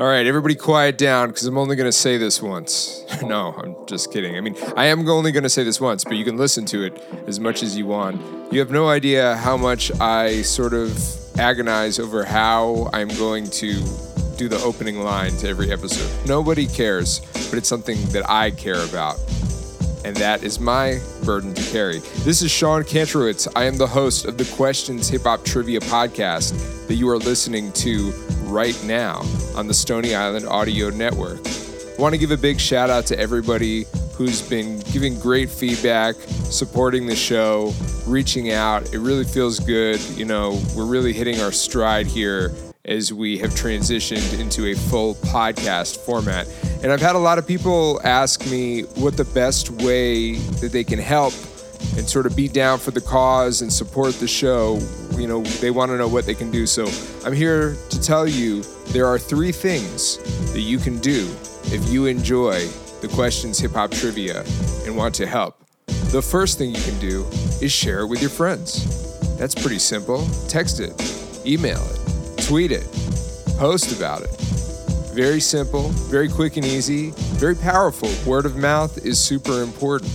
All right, everybody quiet down because I'm only going to say this once. no, I'm just kidding. I mean, I am only going to say this once, but you can listen to it as much as you want. You have no idea how much I sort of agonize over how I'm going to do the opening line to every episode. Nobody cares, but it's something that I care about. And that is my burden to carry. This is Sean Kantrowitz. I am the host of the Questions Hip Hop Trivia podcast that you are listening to right now on the Stony Island Audio Network. I want to give a big shout out to everybody who's been giving great feedback, supporting the show, reaching out. It really feels good. You know, we're really hitting our stride here as we have transitioned into a full podcast format. And I've had a lot of people ask me what the best way that they can help and sort of be down for the cause and support the show. You know, they want to know what they can do. So I'm here to tell you there are three things that you can do if you enjoy the questions hip hop trivia and want to help. The first thing you can do is share it with your friends. That's pretty simple. Text it, email it, tweet it, post about it. Very simple, very quick and easy, very powerful. Word of mouth is super important.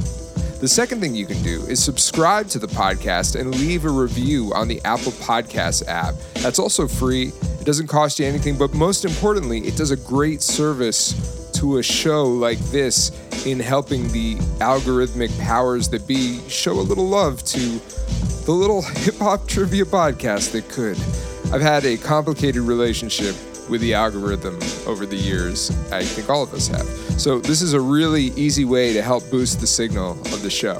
The second thing you can do is subscribe to the podcast and leave a review on the Apple Podcasts app. That's also free. It doesn't cost you anything, but most importantly, it does a great service to a show like this in helping the algorithmic powers that be show a little love to the little hip hop trivia podcast that could. I've had a complicated relationship with the algorithm over the years. I think all of us have. So, this is a really easy way to help boost the signal of the show.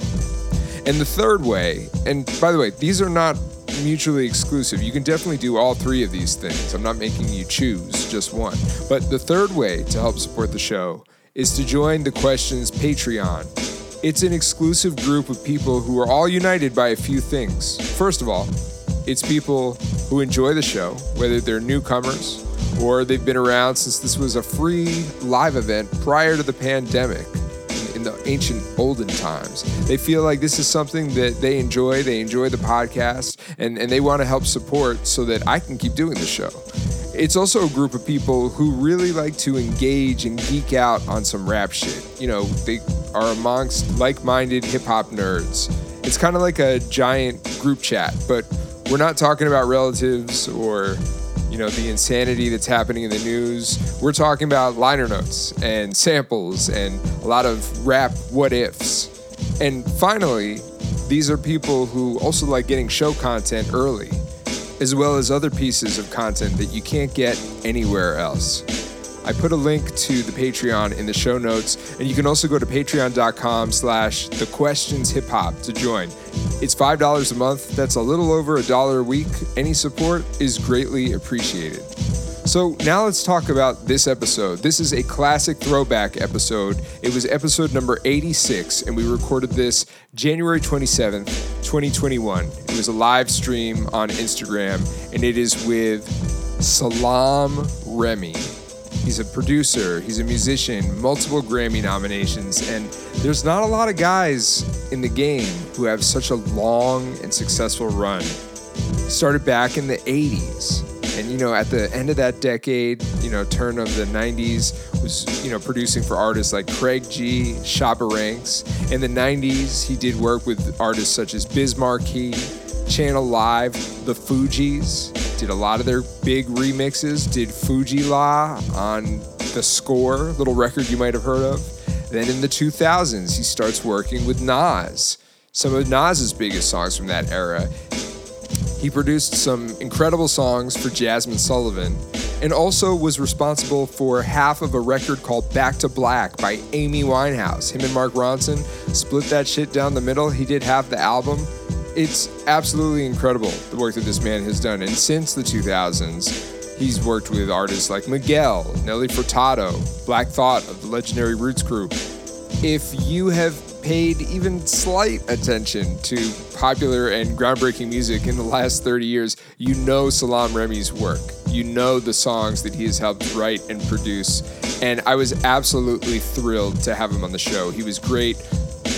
And the third way, and by the way, these are not mutually exclusive. You can definitely do all three of these things. I'm not making you choose just one. But the third way to help support the show is to join the Questions Patreon. It's an exclusive group of people who are all united by a few things. First of all, it's people who enjoy the show, whether they're newcomers or they've been around since this was a free live event prior to the pandemic in the ancient olden times. They feel like this is something that they enjoy. They enjoy the podcast and, and they want to help support so that I can keep doing the show. It's also a group of people who really like to engage and geek out on some rap shit. You know, they are amongst like minded hip hop nerds. It's kind of like a giant group chat, but we're not talking about relatives or you know, the insanity that's happening in the news. We're talking about liner notes and samples and a lot of rap what ifs. And finally, these are people who also like getting show content early, as well as other pieces of content that you can't get anywhere else. I put a link to the Patreon in the show notes, and you can also go to patreon.com slash the questions hip hop to join. It's $5 a month. That's a little over a dollar a week. Any support is greatly appreciated. So now let's talk about this episode. This is a classic throwback episode. It was episode number 86, and we recorded this January 27th, 2021. It was a live stream on Instagram, and it is with Salaam Remi. He's a producer, he's a musician, multiple Grammy nominations, and there's not a lot of guys in the game who have such a long and successful run. Started back in the 80s. And you know, at the end of that decade, you know, turn of the 90s, was you know producing for artists like Craig G, Shabba Ranks. In the 90s, he did work with artists such as Biz Markie, Channel Live, The Fugees, did a lot of their big remixes, did Fu-Gee-La on The Score, little record you might have heard of. Then in the 2000s, he starts working with Nas, some of Nas's biggest songs from that era. He produced some incredible songs for Jazmine Sullivan and also was responsible for half of a record called Back to Black by Amy Winehouse. Him and Mark Ronson split that shit down the middle. He did half the album it's absolutely incredible the work that this man has done. And since the 2000s, he's worked with artists like Miguel, Nelly Furtado, Black Thought of the legendary Roots Crew. If you have paid even slight attention to popular and groundbreaking music in the last 30 years, you know Salaam Remi's work. You know the songs that he has helped write and produce. And I was absolutely thrilled to have him on the show. He was great,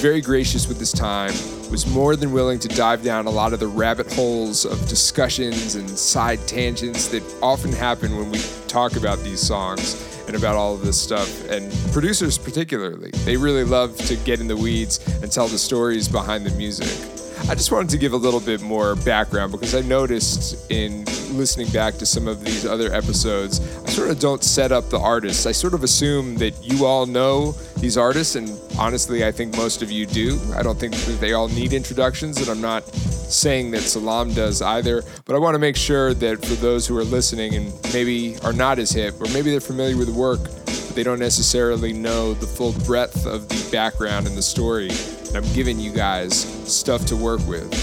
very gracious with his time, was more than willing to dive down a lot of the rabbit holes of discussions and side tangents that often happen when we talk about these songs and about all of this stuff. And producers, particularly, they really love to get in the weeds and tell the stories behind the music. I just wanted to give a little bit more background because I noticed in listening back to some of these other episodes, I sort of don't set up the artists. I sort of assume that you all know these artists, and honestly, I think most of you do. I don't think they all need introductions, and I'm not saying that Salaam does either, but I want to make sure that for those who are listening and maybe are not as hip, or maybe they're familiar with the work, but they don't necessarily know the full breadth of the background and the story I'm giving you guys stuff to work with.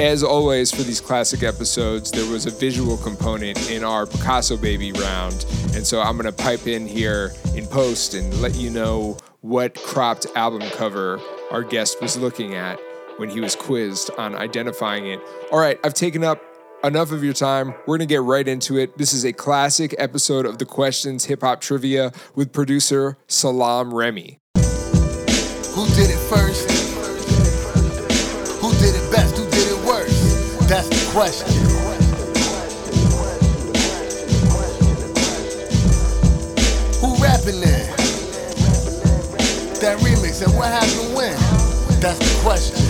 As always, for these classic episodes, there was a visual component in our Picasso Baby round. And so I'm going to pipe in here in post and let you know what cropped album cover our guest was looking at when he was quizzed on identifying it. All right, I've taken up enough of your time. We're going to get right into it. This is a classic episode of the Questions Hip Hop Trivia with producer Salaam Remi. Question. Who rapping there? That remix and what happened when? That's the question.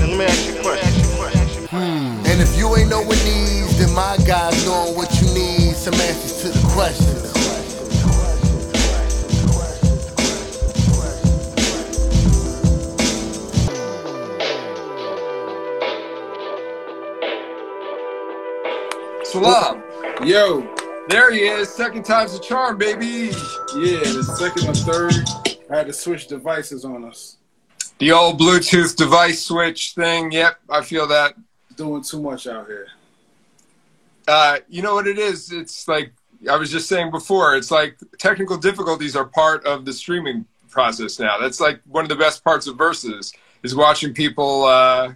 And let me ask you a question. Hmm. And if you ain't knowing these, then my guys knowing what you need. Some answers to the questions. Salaam. Yo, There he is. Second time's a charm, baby. yeah, the second or third, I had to switch devices on us. The old Bluetooth device switch thing. Yep, I feel that. Doing too much out here. Uh, you know what it is? It's like I was just saying before. It's like technical difficulties are part of the streaming process now. That's like one of the best parts of verses is watching people uh,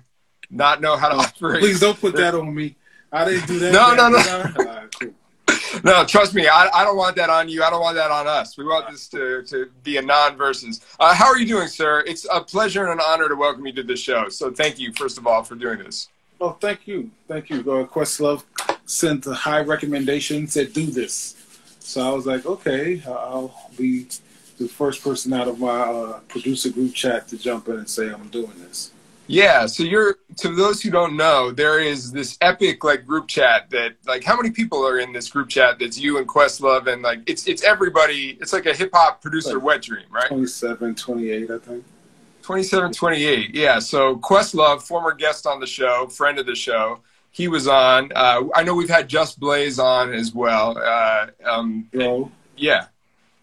not know how to operate. Please don't put that on me. I didn't do that. No, no, no. All right, cool. No, trust me, I, I don't want that on you. I don't want that on us. We want this to, to be a non versus. Uh, how are you doing, sir? It's a pleasure and an honor to welcome you to the show. So thank you, first of all, for doing this. Oh, thank you, thank you. Uh, Questlove sent a high recommendation, said do this. So I was like, okay, I'll be the first person out of my uh, producer group chat to jump in and say I'm doing this. Yeah, so you're to those who don't know, there is this epic like group chat that like how many people are in this group chat that's you and Questlove and like it's it's everybody it's like a hip hop producer Right. wet dream, right? 27, 28, I think. 27 28 yeah so questlove former guest on the show friend of the show he was on uh, i know we've had just blaze on as well uh, um, Yo, yeah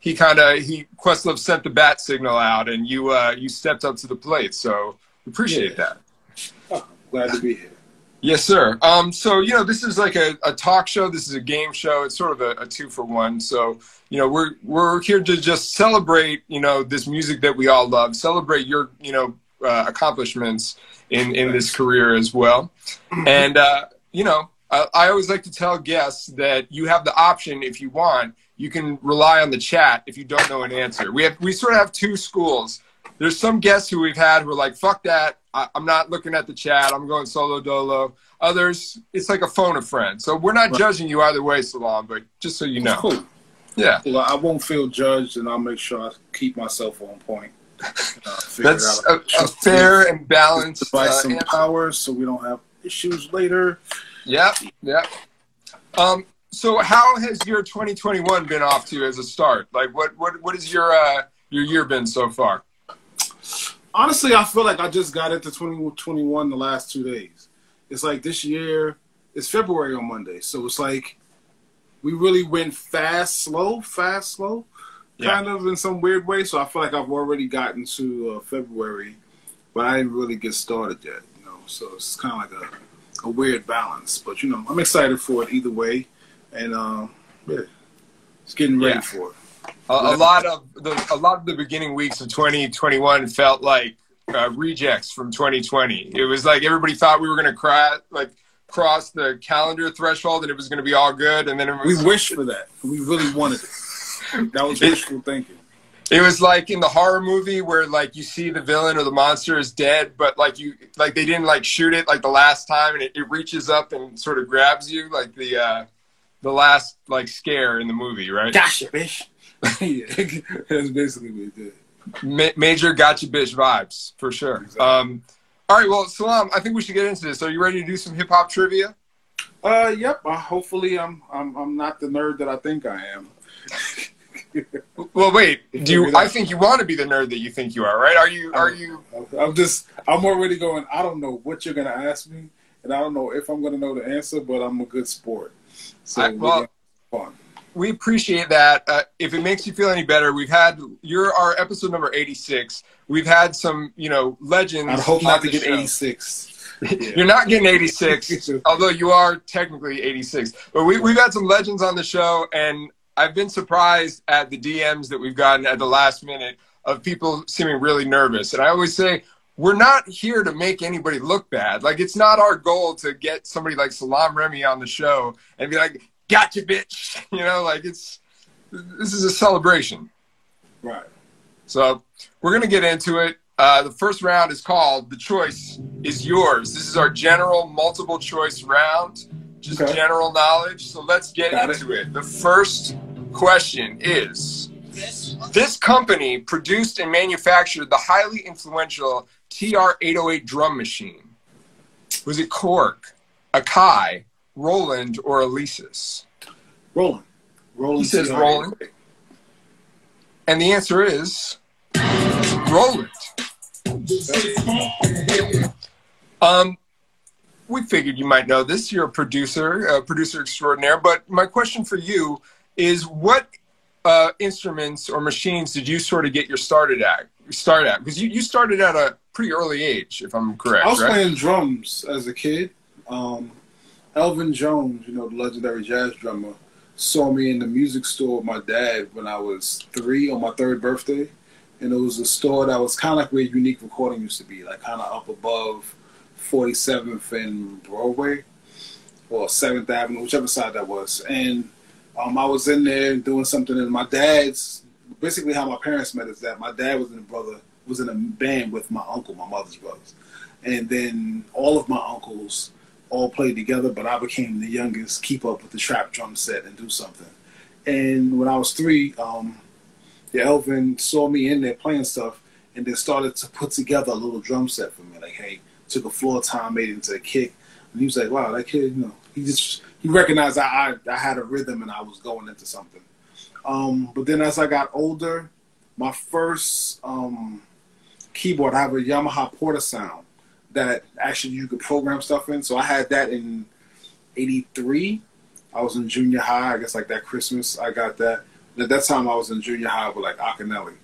he kind of he questlove sent the bat signal out and you uh, you stepped up to the plate so appreciate Yeah. that. Oh, glad to be here. yes sir. Um, so you know this is like a, a talk show. This is a game show. It's sort of a, a two for one. So you know we're we're here to just celebrate you know this music that we all love celebrate your you know uh, accomplishments in in this career as well. And uh, you know I, I always like to tell guests that you have the option if you want you can rely on the chat if you don't know an answer. We have we sort of have two schools there's some guests who we've had who are like fuck that I, i'm not looking at the chat i'm going solo dolo others it's like a phone a friend so we're not Right. judging you either way Salaam but just so you know Cool. yeah Well, I won't feel judged, and I'll make sure I keep myself on point. Uh, that's a, a fair and balanced device uh, some answer. power so we don't have issues later. Yep, yep. Um, so how has your 2021 been off to as a start? Like, what what what has your uh, your year been so far? Honestly, I feel like I just got into 2021 the last two days. It's like this year, it's February on Monday. So it's like we really went fast, slow, fast, slow, Yeah. kind of in some weird way. So I feel like I've already gotten to uh, February, but I didn't really get started yet. You know, so it's kind of like a, a weird balance. But you know, I'm excited for it either way, and um, yeah, it's getting ready Yeah. for it. A, a lot of the a lot of the beginning weeks of 2021 felt like uh, rejects from 2020. It was like everybody thought we were going to cry, like cross the calendar threshold and it was going to be all good, and then it We was wished for that. We really wanted it. That was It- wishful thinking. It was like in the horror movie where like you see the villain or the monster is dead, but like you like they didn't like shoot it like the last time, and it, it reaches up and sort of grabs you like the uh, the last like scare in the movie, right? Gotcha, bitch. yeah, that's basically what it did. Ma- major gotcha bitch vibes for sure. Exactly. Um, all right, well, Salaam, I think we should get into this. Are you ready to do some hip hop trivia? Uh, yep. Uh, hopefully, I'm I'm I'm not the nerd that I think I am. Well, wait. Do you? I think you want to be the nerd that you think you are, right? Are you? Are you? I'm just I'm already going. I don't know what you're gonna ask me, and I don't know if I'm gonna know the answer, but I'm a good sport. So I- well- fun. We appreciate that. Uh, if it makes you feel any better, we've had you're our episode number eighty six. We've had some, you know, legends. I'd hope not to get show. 86. You're not getting 86, although you are technically 86. But we, we've had some legends on the show, and I've been surprised at the DMs that we've gotten at the last minute of people seeming really nervous. And I always say, we're not here to make anybody look bad. Like, it's not our goal to get somebody like Salaam Remi on the show and be like, gotcha, bitch. You know, like, it's this is a celebration. Right. So we're going to get into it. Uh, the first round is called The Choice is Yours. This is our general multiple choice round, just Okay. general knowledge. So let's get Got into it. The first question is This company produced and manufactured the highly influential TR 808 drum machine. Was it Korg, Akai, Roland, or Alesis? Roland. Roland. He says Roland. And the answer is Roland. Um, we figured you might know this. You're a producer, a producer extraordinaire. But my question for you is, what uh, instruments or machines did you sort of get your started at? Start at because you, you started at a pretty early age, if I'm correct. I was right? playing drums as a kid. Um, Elvin Jones, you know, the legendary jazz drummer, saw me in the music store with my dad when I was three on my third birthday. And it was a store that was kind of like where Unique Recording used to be, like kind of up above 47th and Broadway or 7th Avenue, whichever side that was. And um, I was in there doing something, and my dad's basically how my parents met is that my dad was in a brother was in a band with my uncle, my mother's brothers, and then all of my uncles all played together, but I became the youngest, keep up with the trap drum set and do something. And when I was three, um, yeah, Elvin saw me in there playing stuff, and then started to put together a little drum set for me. Like, hey, took a floor time, made it into a kick, and he was like, "Wow, that kid, you know, he just he recognized I I, I had a rhythm and I was going into something." Um, but then as I got older, my first um, keyboard, I have a Yamaha PortaSound that actually you could program stuff in. So I had that in '83. I was in junior high. I guess like that Christmas, I got that. At that time, I was in junior high with like Akinyele.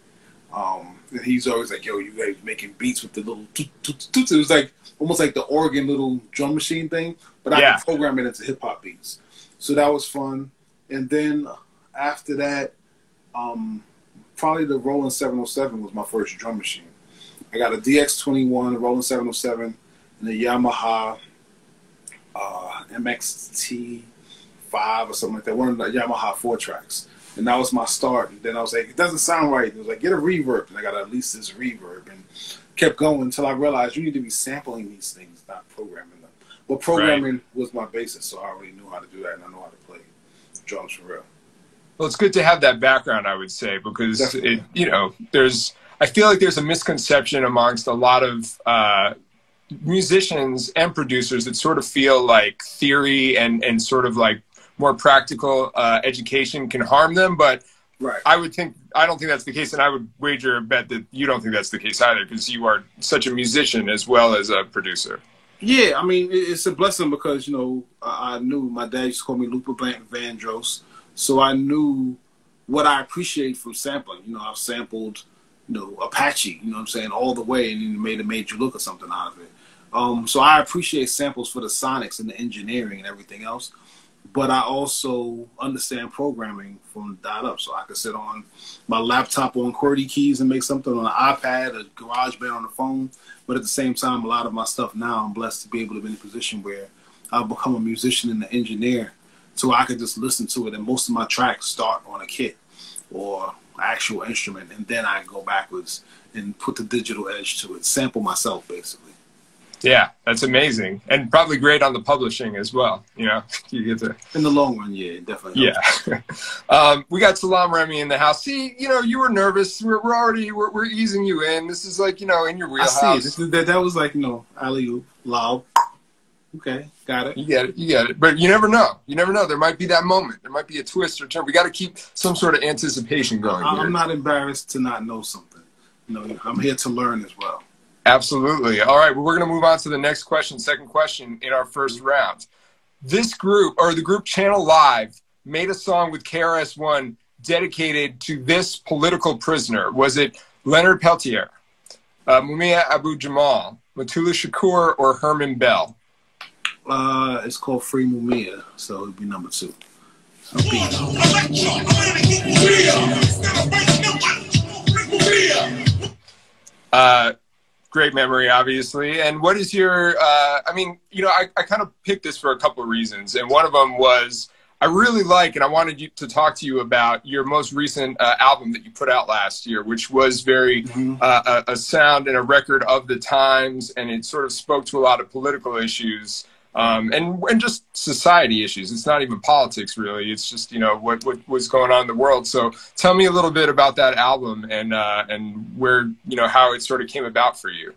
Um, and he's always like, "Yo, you guys making beats with the little toot, toot, toot." It was like almost like the organ little drum machine thing, but I Yeah. could program it into hip hop beats. So that was fun. And then after that, um, probably the Roland 707 was my first drum machine. I got a DX21, a Roland 707, and a Yamaha uh, MXT5 or something like that. One of the Yamaha four tracks. And that was my start. And then I was like, it doesn't sound right. And I was like, get a reverb. And I got at least this reverb. And kept going until I realized you need to be sampling these things, not programming them. But programming was my basis, so I already knew how to do that and I know how to play drums for real. Well, it's good to have that background, I would say, because Definitely. it, you know, there's, I feel like there's a misconception amongst a lot of uh, musicians and producers that sort of feel like theory and and sort of like more practical uh, education can harm them, but Right. I would think I don't think that's the case, and I would wager a bet that you don't think that's the case either, because you are such a musician as well as a producer. Yeah, I mean, it's a blessing because, you know, I knew my dad used to call me Looper Van- Vandross. So I knew what I appreciate from sampling. You know, I've sampled, you know, Apache, you know what I'm saying, all the way and made a major look or something out of it. Um, so I appreciate samples for the sonics and the engineering and everything else. But I also understand programming from dot up. So I could sit on my laptop on QWERTY keys and make something on an iPad, a GarageBand on the phone. But at the same time, a lot of my stuff now, I'm blessed to be able to be in a position where I've become a musician and an engineer, so I could just listen to it. And most of my tracks start on a kit, or actual instrument, and then I go backwards and put the digital edge to it, sample myself basically. Yeah, that's amazing, and probably great on the publishing as well. You know, you get to in the long run, yeah, definitely. Yeah, um, we got Salaam Remi in the house. See, you know, you were nervous. We're, we're already we're, we're easing you in. This is like you know in your wheelhouse. I see. This is, that that was like you know alley loud. Okay, got it. You get it. You get it. But you never know. You never know. There might be that moment. There might be a twist or turn. We got to keep some sort of anticipation going. I'm here. not embarrassed to not know something. You know, I'm here to learn as well. Absolutely. All right. Well, we're going to move on to the next question, second question in our first round. This group, or the group Channel Live, made a song with KRS One dedicated to this political prisoner. Was it Leonard Peltier, uh, Mumia Abu Jamal, Mutulu Shakur, or Herman Bell? Uh, it's called Free Mumia, so it'd be number two. Uh, great memory, obviously. And what is your? Uh, I mean, you know, I, I kind of picked this for a couple of reasons, and one of them was I really like, and I wanted you to talk to you about your most recent uh, album that you put out last year, which was very mm-hmm. uh, a, a, sound and a record of the times, and it sort of spoke to a lot of political issues um, and and just society issues. It's not even politics really. It's just you know what what was going on in the world. So tell me a little bit about that album and uh, and where you know how it sort of came about for you.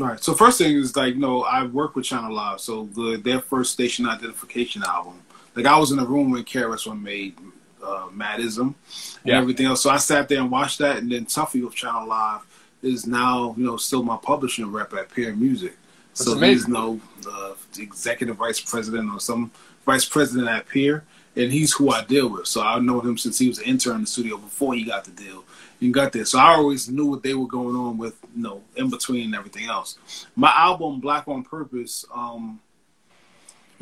All right. So first thing is like you know I work with Channel Live, so the their first station identification album. Like I was in the room when KRS One made uh, Mad Izm and yeah. everything else. So I sat there and watched that, and then Tuffy with Channel Live is now you know still my publishing rep at Peer Music. That's so amazing. he's no uh, executive vice president or some vice president at Peer, and he's who I deal with. So I've known him since he was an intern in the studio before he got the deal and got there. So I always knew what they were going on with, you know, in between and everything else. My album Black on Purpose, um,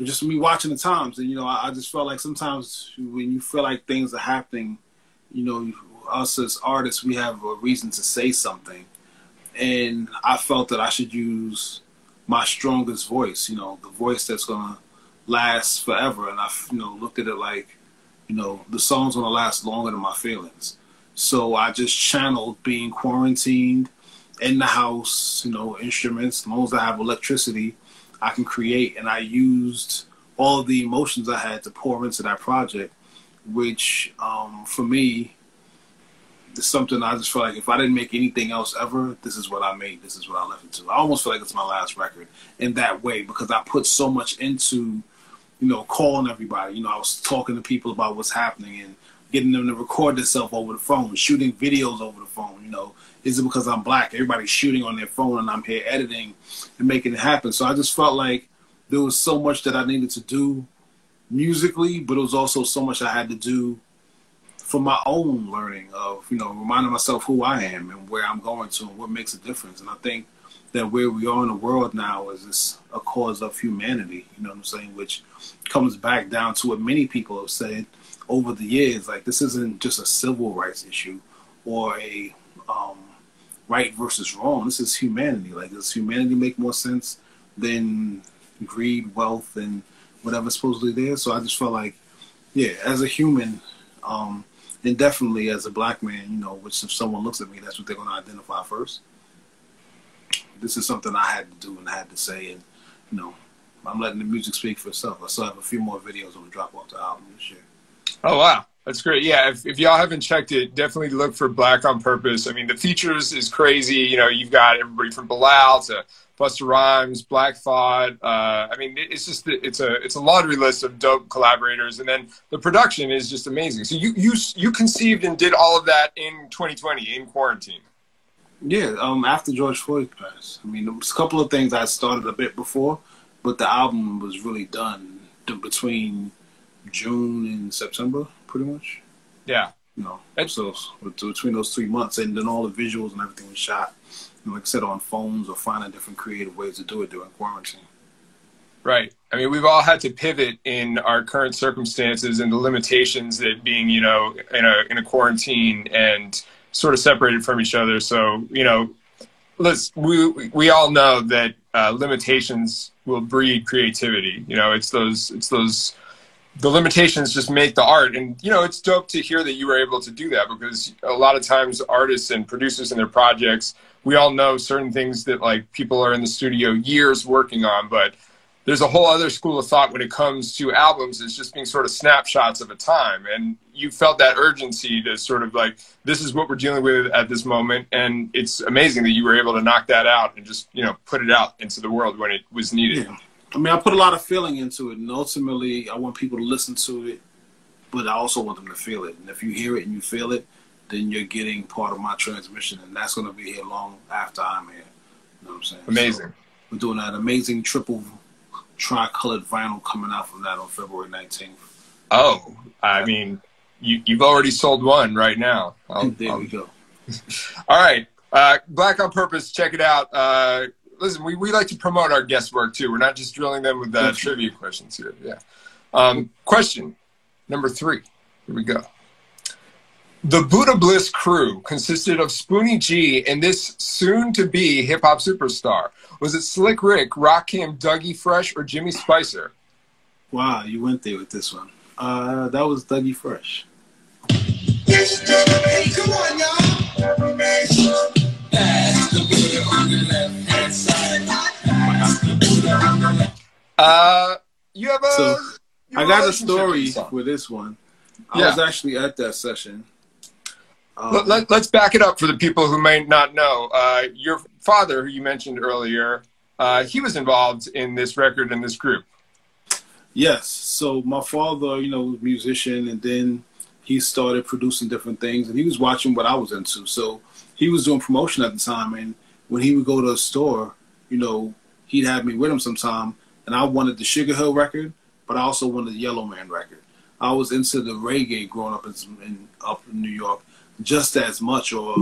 just me watching the times, and you know, I, I just felt like sometimes when you feel like things are happening, you know, us as artists, we have a reason to say something, and I felt that I should use my strongest voice, you know, the voice that's gonna last forever. And I, you know, looked at it like, you know, the song's gonna last longer than my feelings. So I just channeled being quarantined in the house, you know, instruments. As long as I have electricity, I can create. And I used all the emotions I had to pour into that project, which um, for me it's something I just feel like if I didn't make anything else ever, this is what I made. This is what I left it to. I almost feel like it's my last record in that way because I put so much into, you know, calling everybody. You know, I was talking to people about what's happening and getting them to record themselves over the phone, shooting videos over the phone. You know, is it because I'm black? Everybody's shooting on their phone and I'm here editing and making it happen. So I just felt like there was so much that I needed to do musically, but it was also so much I had to do for my own learning of you know reminding myself who I am and where I'm going to and what makes a difference. And I think that where we are in the world now is this a cause of humanity. You know what I'm saying? Which comes back down to what many people have said over the years. Like this isn't just a civil rights issue or a um, right versus wrong. This is humanity. Like does humanity make more sense than greed, wealth, and whatever's supposedly there? So I just felt like, yeah, as a human. Um, then definitely as a black man, you know, which if someone looks at me, that's what they're going to identify first. This is something I had to do and I had to say, and you know, I'm letting the music speak for itself. I still have a few more videos on the drop off the album this year. Oh wow, that's great. Yeah, if, if y'all haven't checked it, definitely look for Black on Purpose. I mean, the features is crazy. You know, you've got everybody from Bilal to Busta Rhymes, Black Thought. Uh, I mean, it's just it's a it's a laundry list of dope collaborators, and then the production is just amazing. So you you you conceived and did all of that in 2020 in quarantine. Yeah, um, after George Floyd passed. I mean, there was a couple of things I started a bit before, but the album was really done between June and September, pretty much. Yeah. You know, so between those three months, and then all the visuals and everything was shot like I said, on phones or finding different creative ways to do it during quarantine. Right. I mean, we've all had to pivot in our current circumstances and the limitations that being, you know, in a in a quarantine and sort of separated from each other. So, you know, let's we we all know that uh, limitations will breed creativity. You know, it's those it's those the limitations just make the art. And you know, it's dope to hear that you were able to do that because a lot of times artists and producers and their projects, we all know certain things that like people are in the studio years working on, but there's a whole other school of thought when it comes to albums is just being sort of snapshots of a time and you felt that urgency to sort of like this is what we're dealing with at this moment and it's amazing that you were able to knock that out and just you know put it out into the world when it was needed Yeah. I mean, I put a lot of feeling into it, and ultimately, I want people to listen to it, but I also want them to feel it. And if you hear it and you feel it, then you're getting part of my transmission, and that's going to be here long after I'm here. You know what I'm saying? amazing So we're doing that amazing triple tricolored vinyl coming out from that on February 19th. oh i mean you, you've already sold one right now I'll- there I'll- we go. All right. Uh, Black on Purpose, check it out. Uh, listen, we, we like to promote our guest work too. We're not just drilling them with uh, trivia questions here. Yeah. Um, question number three. Here we go. The Buddha Bliss crew consisted of Spoonie G and this soon to be hip hop superstar. Was it Slick Rick, Rakim, Dougie Fresh, or Jimmy Spicer? Wow, you went there with this one. Uh, that was Dougie Fresh. Uh, you have a. So, you I got a with story for this one. I Yeah. was actually at that session. Um, Let, us back it up for the people who may not know. Uh, your father, who you mentioned earlier, uh, he was involved in this record and this group. Yes. So my father, you know, was a musician, and then he started producing different things, and he was watching what I was into. So he was doing promotion at the time, and when he would go to a store, you know, he'd have me with him sometime, and I wanted the Sugar Hill record, but I also wanted the Yellowman record. I was into the reggae growing up in, in up in New York, just as much or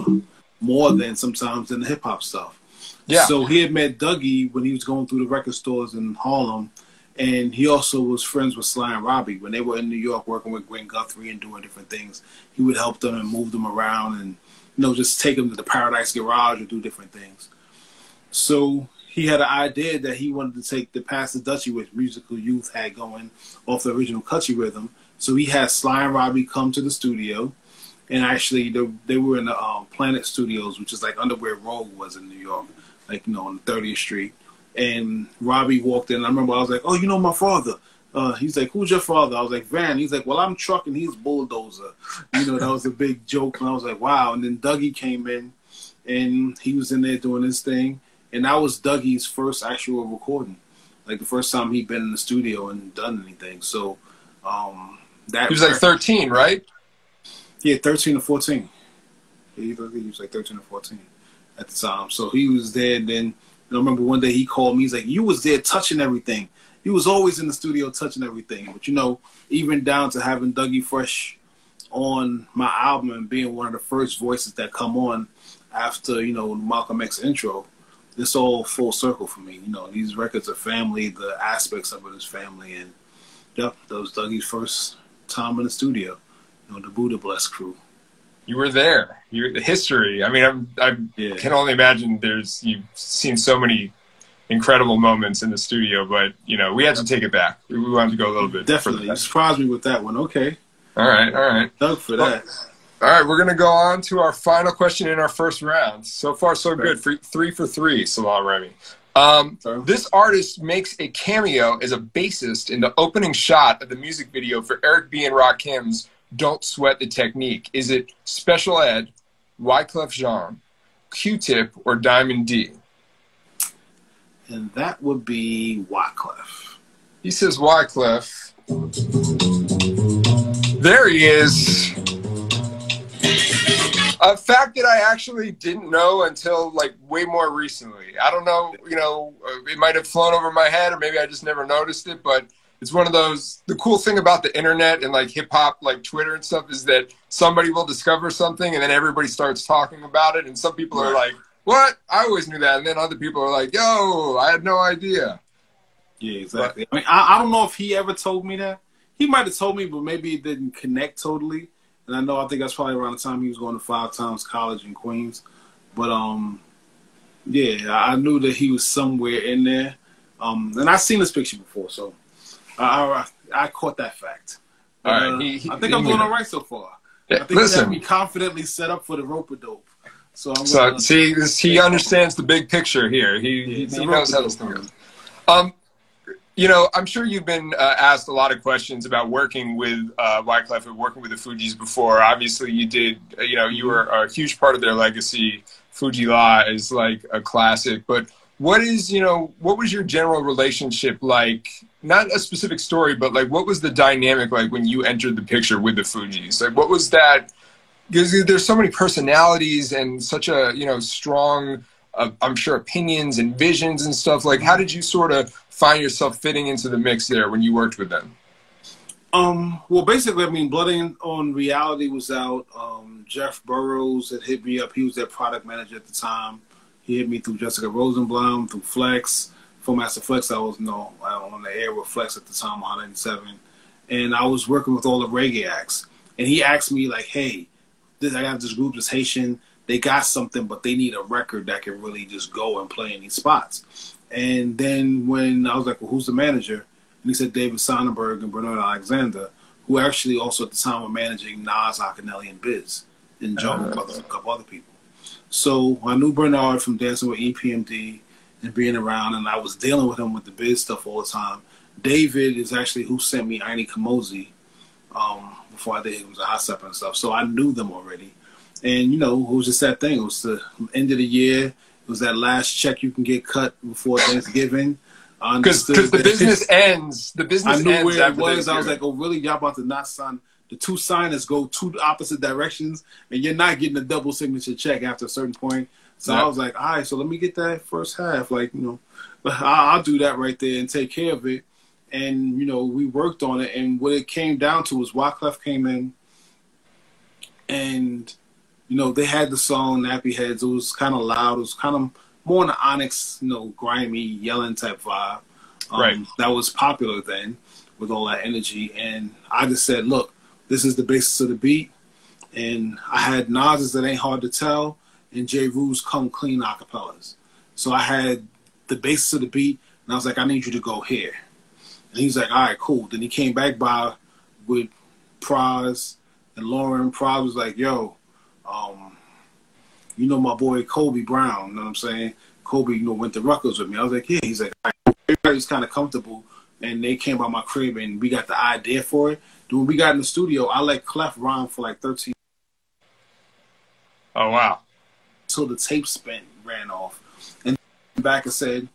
more than sometimes than the hip hop stuff. Yeah. So he had met Dougie when he was going through the record stores in Harlem, and he also was friends with Sly and Robbie when they were in New York working with Gwen Guthrie and doing different things. He would help them and move them around, and you know just take them to the Paradise Garage or do different things. So he had an idea that he wanted to take the Pass the Dutchie, which Musical Youth had going off the original Cutchy rhythm. So he had Sly and Robbie come to the studio, and actually they, they were in the um, Planet Studios, which is like under where Rogue was in New York, like you know on 30th Street. And Robbie walked in. I remember I was like, "Oh, you know my father." Uh, he's like, "Who's your father?" I was like, "Van." He's like, "Well, I'm truck and he's bulldozer." You know, that was a big joke, and I was like, "Wow." And then Dougie came in, and he was in there doing his thing, and that was Dougie's first actual recording, like the first time he'd been in the studio and done anything. So, um, that He was like 13, right? Yeah, thirteen or fourteen. Yeah, he was like thirteen or fourteen at the time. So he was there. And then I remember one day he called me. He's like, "You was there touching everything. You was always in the studio touching everything." But you know, even down to having Dougie Fresh on my album and being one of the first voices that come on after you know Malcolm X intro. It's all full circle for me. You know, these records are family. The aspects of it is family, and yep, that was Dougie's first time in the studio. Know, the Buddha Bless crew. You were there. You're the history. I mean, I'm, I Yeah. can only imagine. There's you've seen so many incredible moments in the studio, but you know, we had to take it back. We wanted to go a little bit Definitely. You surprised me with that one. Okay. All right, all right. Doug for that. All right, we're gonna go on to our final question in our first round. So far, so good. For three for three, Salaam Remi. Um, this artist makes a cameo as a bassist in the opening shot of the music video for Eric B. and Rakim's "Don't Sweat the Technique." Is it Special Ed, Wyclef Jean, Q-Tip, or Diamond D? And that would be Wyclef. He says Wyclef. There he is. A fact that I actually didn't know until like way more recently. I don't know, you know, it might have flown over my head or maybe I just never noticed it, but it's one of those the cool thing about the internet and like hip hop like Twitter and stuff is that somebody will discover something and then everybody starts talking about it and some people are like, "What? I always knew that." And then other people are like, "Yo, I had no idea." Yeah, exactly. I mean, I, I don't know if he ever told me that. He might have told me, but maybe it didn't connect totally. And I know I think that's probably around the time he was going to Five Towns College in Queens. But um, yeah, I I knew that he was somewhere in there. Um, and I've seen this picture before, so I, I, I caught that fact. All right, Uh, he- he- I think I'm doing all right so far. Yeah, I think he had listen. me confidently set up for the rope a dope. So I'm So see, this, he understands the big picture here. He he, he knows how this thing goes. Um, you know, I'm sure you've been uh, asked a lot of questions about working with uh, Wyclef and working with the Fugees before. Obviously, you did. uh, You know, you were a huge part of their legacy. Fu-Gee-La is like a classic, but what is you know what was your general relationship like? Not a specific story, but like what was the dynamic like when you entered the picture with the Fugees? Like what was that? because there's so many personalities and such a you know strong uh, i'm sure opinions and visions and stuff like how did you sort of find yourself fitting into the mix there when you worked with them Um, well, basically, I mean, Blunted on Reality was out. Um, Jeff Burrows had hit me up. He was their product manager at the time. He hit me through Jessica Rosenblum, through Flex, for Master Flex. I was you know, on the air with Flex at the time, 107. And I was working with all the reggae acts. And he asked me, like, hey, this, I got this group that's Haitian. They got something, but they need a record that can really just go and play in these spots. And then when I was like, well, who's the manager? And he said David Sonenberg and Bernard Alexander, who actually also at the time were managing Nas, Akinyele, and Biz, and John uh-huh. and a couple other people. So I knew Bernard from dancing with EPMD and being around, and I was dealing with him with the Biz stuff all the time. David is actually who sent me Ini Kamoze um, before I did him a hot and stuff. So I knew them already. And, you know, it was just that thing. It was the end of the year. It was that last check you can get cut before Thanksgiving. Because the business ends the business I knew ends where it was. I was like, oh, really? Y'all about to not sign? The two signers go two opposite directions, and you're not getting a double signature check after a certain point. So Yeah. I was like, all right, so let me get that first half. Like, you know, I- I'll do that right there and take care of it. And, you know, we worked on it. And what it came down to was Wyclef came in and, you know, they had the song Nappy Heads. It was kind of loud. It was kind of more in the Onyx, you know, grimy, yelling type vibe. Um, Right. That was popular then with all that energy. And I just said, look, this is the basis of the beat. And I had Nas's that ain't hard to tell and Jeru's come clean acapellas. So I had the basis of the beat, and I was like, I need you to go here. And he's like, all right, cool. Then he came back by with Pras and Lauryn. Pras was like, yo, um, you know my boy Kobe Brown, you know what I'm saying? Kobe, you know, went to Rutgers with me. I was like, yeah. He's like, all right. everybody's kind of comfortable. And they came by my crib and we got the idea for it. Then when we got in the studio, I let Clef rhyme for like 13 oh wow until the tape spent ran off. And back and said,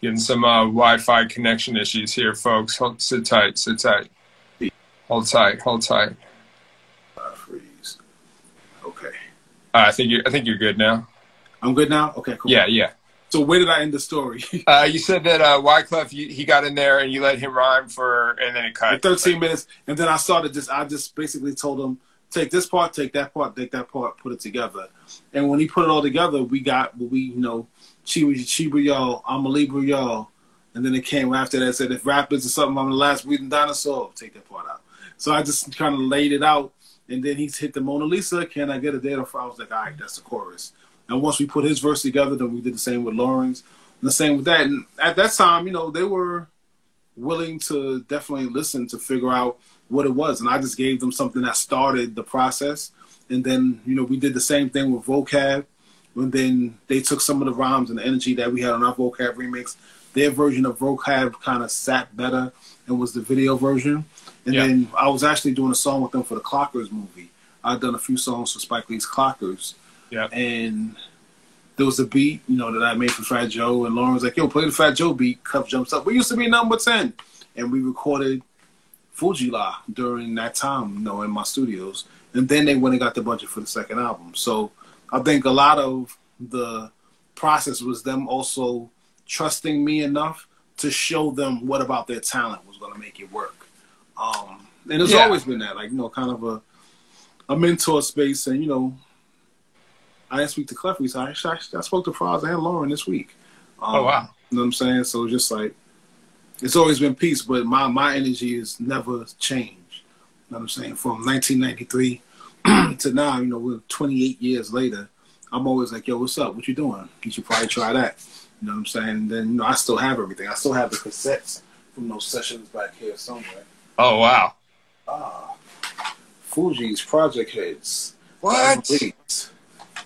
getting some uh, wi-fi connection issues here folks hold, sit tight sit tight hold tight hold tight uh, freeze. Okay. uh, i think you're i think you're good now I'm good now? Okay, cool. yeah yeah So where did I end the story? uh, you said that uh, Wyclef, you, he got in there and you let him rhyme for, and then it cut. Like 13 minutes, and then I started just. I just basically told him take this part, take that part, take that part, put it together. And when he put it all together, we got we you know, Chiba Chiba y'all, I'm a Libra y'all, and then it came after that said if rap is something, I'm the last breathing dinosaur. Take that part out. So I just kind of laid it out, and then he hit the Mona Lisa. Can I get a data? I was like, all right, that's the chorus. And once we put his verse together, then we did the same with Lauryn, and the same with that. And at that time, you know, they were willing to definitely listen to figure out what it was. And I just gave them something that started the process. And then, you know, we did the same thing with vocab. And then they took some of the rhymes and the energy that we had on our vocab remix. Their version of vocab kind of sat better and was the video version. And Yeah. then I was actually doing a song with them for the Clockers movie. I'd done a few songs for Spike Lee's Clockers. Yeah. And there was a beat, you know, that I made for Fat Joe, and Lauryn was like, "Yo, play the Fat Joe beat." Cuff jumps up. We used to be number ten, and we recorded Fu-Gee-La during that time, you know, in my studios. And then they went and got the budget for the second album. So I think a lot of the process was them also trusting me enough to show them what about their talent was going to make it work. Um, and it's Yeah. always been that, like you know, kind of a a mentor space, and you know, I didn't speak to Cleffy, so I, actually, I spoke to Pras and Lauryn this week. Um, Oh, wow. You know what I'm saying? So it's just like it's always been peace, but my my energy has never changed. You know what I'm saying? From 1993 to now, you know, we're 28 years later. I'm always like, yo, what's up? What you doing? You should probably try that. You know what I'm saying? And then you know, I still have everything. I still have the cassettes from those sessions back here somewhere. Oh wow. Ah, Fugees Project Heads. What? Leads.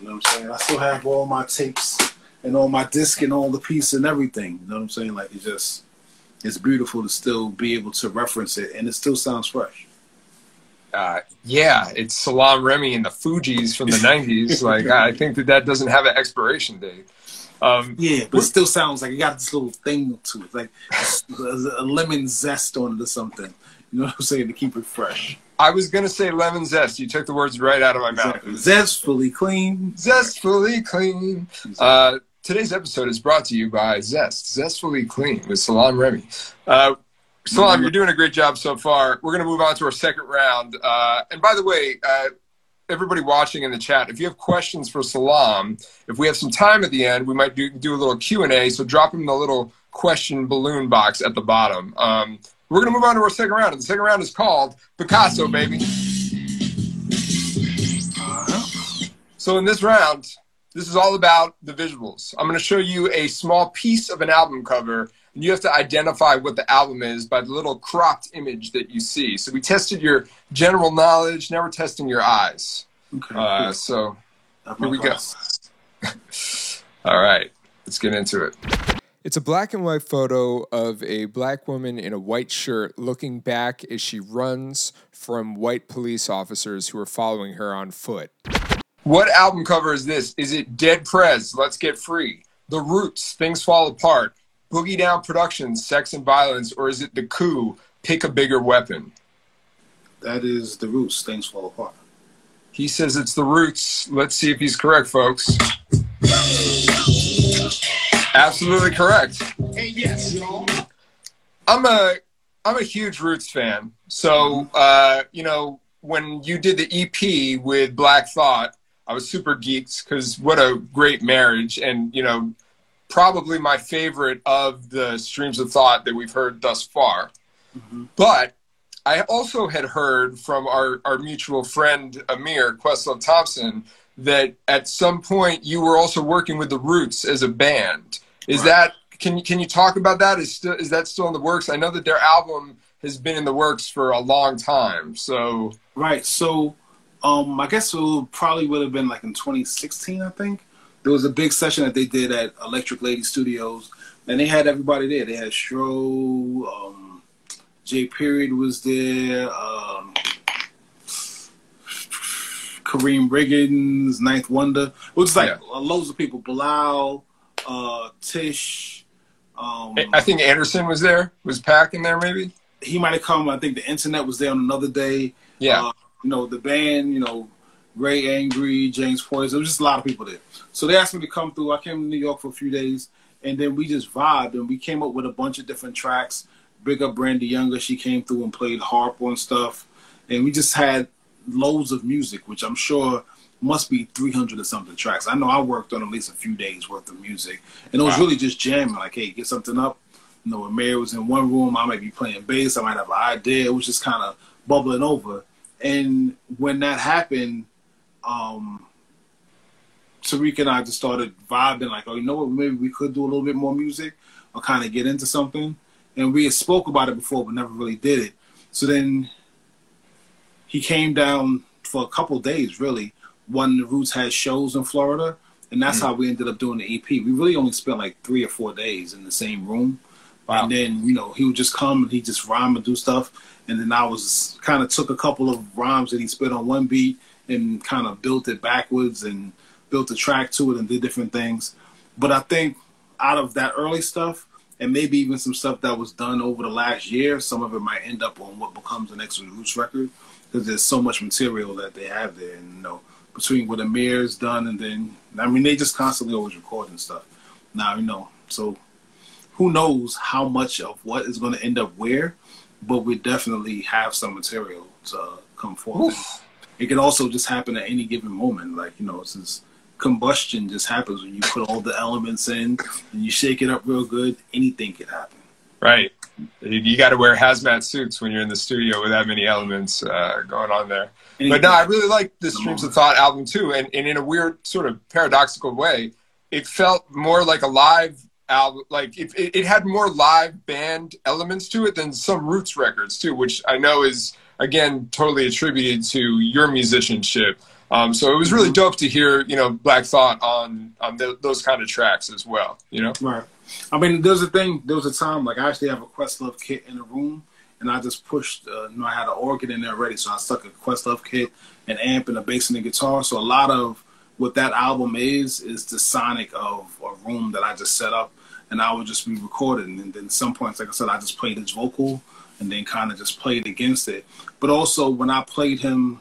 You know what I'm saying? I still have all my tapes and all my disc and all the piece and everything. You know what I'm saying? Like it's just it's beautiful to still be able to reference it and it still sounds fresh. Uh, yeah, it's Salaam Remi and the Fugees from the '90s. Like, I think that that doesn't have an expiration date. Um, Yeah, but it still sounds like it got this little thing to it, like a lemon zest on it or something. You know what I'm saying? To keep it fresh. I was gonna say lemon zest. You took the words right out of my mouth. Zestfully clean. Zestfully clean. Uh, today's episode is brought to you by Zest. Zestfully clean with Salaam Remi. Uh, Salaam, you're doing a great job so far. We're gonna move on to our second round. Uh, and by the way, uh, everybody watching in the chat, if you have questions for Salaam, if we have some time at the end, we might do do a little Q and A. So drop them in the little question balloon box at the bottom. Um, we're gonna move on to our second round. And the second round is called Picasso, baby. So in this round, this is all about the visuals. I'm going to show you a small piece of an album cover, and you have to identify what the album is by the little cropped image that you see. So we tested your general knowledge. Now we're testing your eyes. Okay. Uh, so here we go. all right, let's get into it. It's a black and white photo of a black woman in a white shirt looking back as she runs from white police officers who are following her on foot. What album cover is this? Is it Dead Prez, Let's Get Free, The Roots, Things Fall Apart, Boogie Down Productions, Sex and Violence, or is it The Coup, Pick a Bigger Weapon? That is the roots. Things fall apart. He says it's The Roots. Let's see if he's correct, folks. Absolutely correct. Hey, yes, y'all. I'm a I'm a huge Roots fan. So uh, you know, when you did the EP with Black Thought, I was super geeked because what a great marriage, and you know, probably my favorite of the streams of thought that we've heard thus far. But I also had heard from our, our mutual friend Amir Questlove Thompson that at some point you were also working with the Roots as a band. Is Right. that can you can you talk about that? Is still is that still in the works? I know that their album has been in the works for a long time. So Right. So, um, I guess it probably would have been like in 2016. I think there was a big session that they did at Electric Lady Studios, and they had everybody there. They had Stro, um, Jay Period was there, um, Karriem Riggins, Ninth Wonder. It was like Yeah. loads of people. Bilal, uh, Tish. Um, I think Anderson was there. Was Pack in there maybe? he might have come. I think the internet was there on another day. Yeah. Uh, you know, the band, you know, Ray Angry, James Poyser. There was just a lot of people there. So they asked me to come through. I came to New York for a few days, and then we just vibed and we came up with a bunch of different tracks. Big up Brandee Younger. She came through and played harp on stuff, and we just had loads of music, which I'm sure must be 300 or something tracks. I know I worked on at least a few days worth of music, and it was Wow. really just jamming. Like, hey, get something up. You know, when Mayor was in one room, I might be playing bass. I might have an idea. It was just kind of bubbling over. And when that happened, um, Tariq and I just started vibing, like, oh, you know what? Maybe we could do a little bit more music or kind of get into something. And we had spoke about it before, but never really did it. So then he came down for a couple days, really, when the Roots had shows in Florida. And that's hmm. how we ended up doing the EP. We really only spent like three or four days in the same room. Wow. And then, you know, he would just come and he just rhyme and do stuff. And then I was kind of took a couple of rhymes that he spit on one beat and kind of built it backwards and built a track to it and did different things. But I think out of that early stuff, and maybe even some stuff that was done over the last year, some of it might end up on what becomes the next Roots record because there's so much material that they have there. And, you know, between what Amir's done and then, I mean, they just constantly always recording stuff. Now, you know, so who knows how much of what is going to end up where, but we definitely have some material to come forward. It can also just happen at any given moment. Like, you know, since combustion just happens when you put all the elements in and you shake it up real good, anything can happen. Right. You, got to wear hazmat suits when you're in the studio with that many elements uh, going on there. But no, I really like the Streams of Thought album too, and, and in a weird sort of paradoxical way, it felt more like a live album. Like it, it, it had more live band elements to it than some Roots records too, which I know is again totally attributed to your musicianship. Um, so it was really dope to hear, you know, Black Thought on on th- those kind of tracks as well. You know, Right. I mean, there's a thing. There was a time like I actually have a Questlove kit in the room, and I just pushed. Uh, you know, I had an organ in there already, so I stuck a Questlove kit, an amp, and a bass and a guitar. So a lot of what that album is is the sonic of a room that I just set up, and I would just be recording. And then some points, like I said, I just played his vocal, and then kind of just played against it. But also when I played him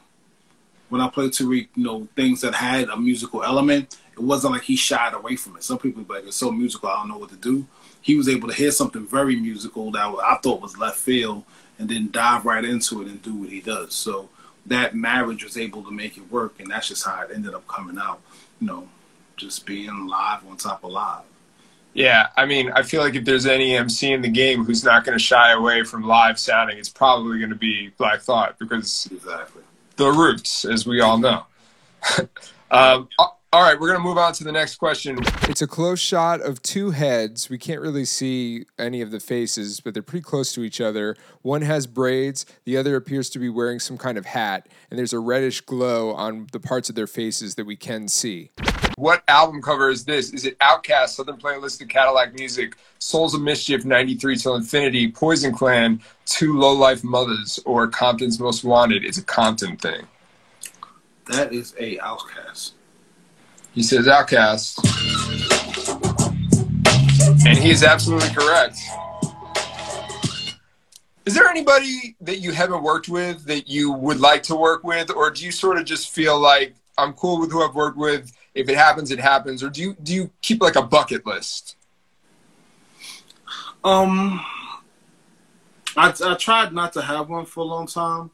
when I played Tariq, you know, things that had a musical element, it wasn't like he shied away from it. Some people be like, it's so musical, I don't know what to do. He was able to hear something very musical that I thought was left field and then dive right into it and do what he does. So that marriage was able to make it work, and that's just how it ended up coming out, you know, just being live on top of live. yeah. I mean, I feel like if there's any MC in the game who's not going to shy away from live sounding, it's probably going to be Black Thought because Exactly. The roots, as we all know. um, all right, we're going to move on to the next question. It's a close shot of two heads. We can't really see any of the faces, but they're pretty close to each other. One has braids, the other appears to be wearing some kind of hat, and there's a reddish glow on the parts of their faces that we can see. What album cover is this? Is it OutKast, Southern Playlist of Cadillac Music, Souls of Mischief, 93 Till Infinity, Poison Clan, Two Low Life Mothers, or Compton's Most Wanted? It's a Compton thing. That is a OutKast. He says OutKast. And he is absolutely correct. Is there anybody that you haven't worked with that you would like to work with, or do you sort of just feel like I'm cool with who I've worked with? If it happens, it happens, or do you do you keep like a bucket list? Um, I, I tried not to have one for a long time,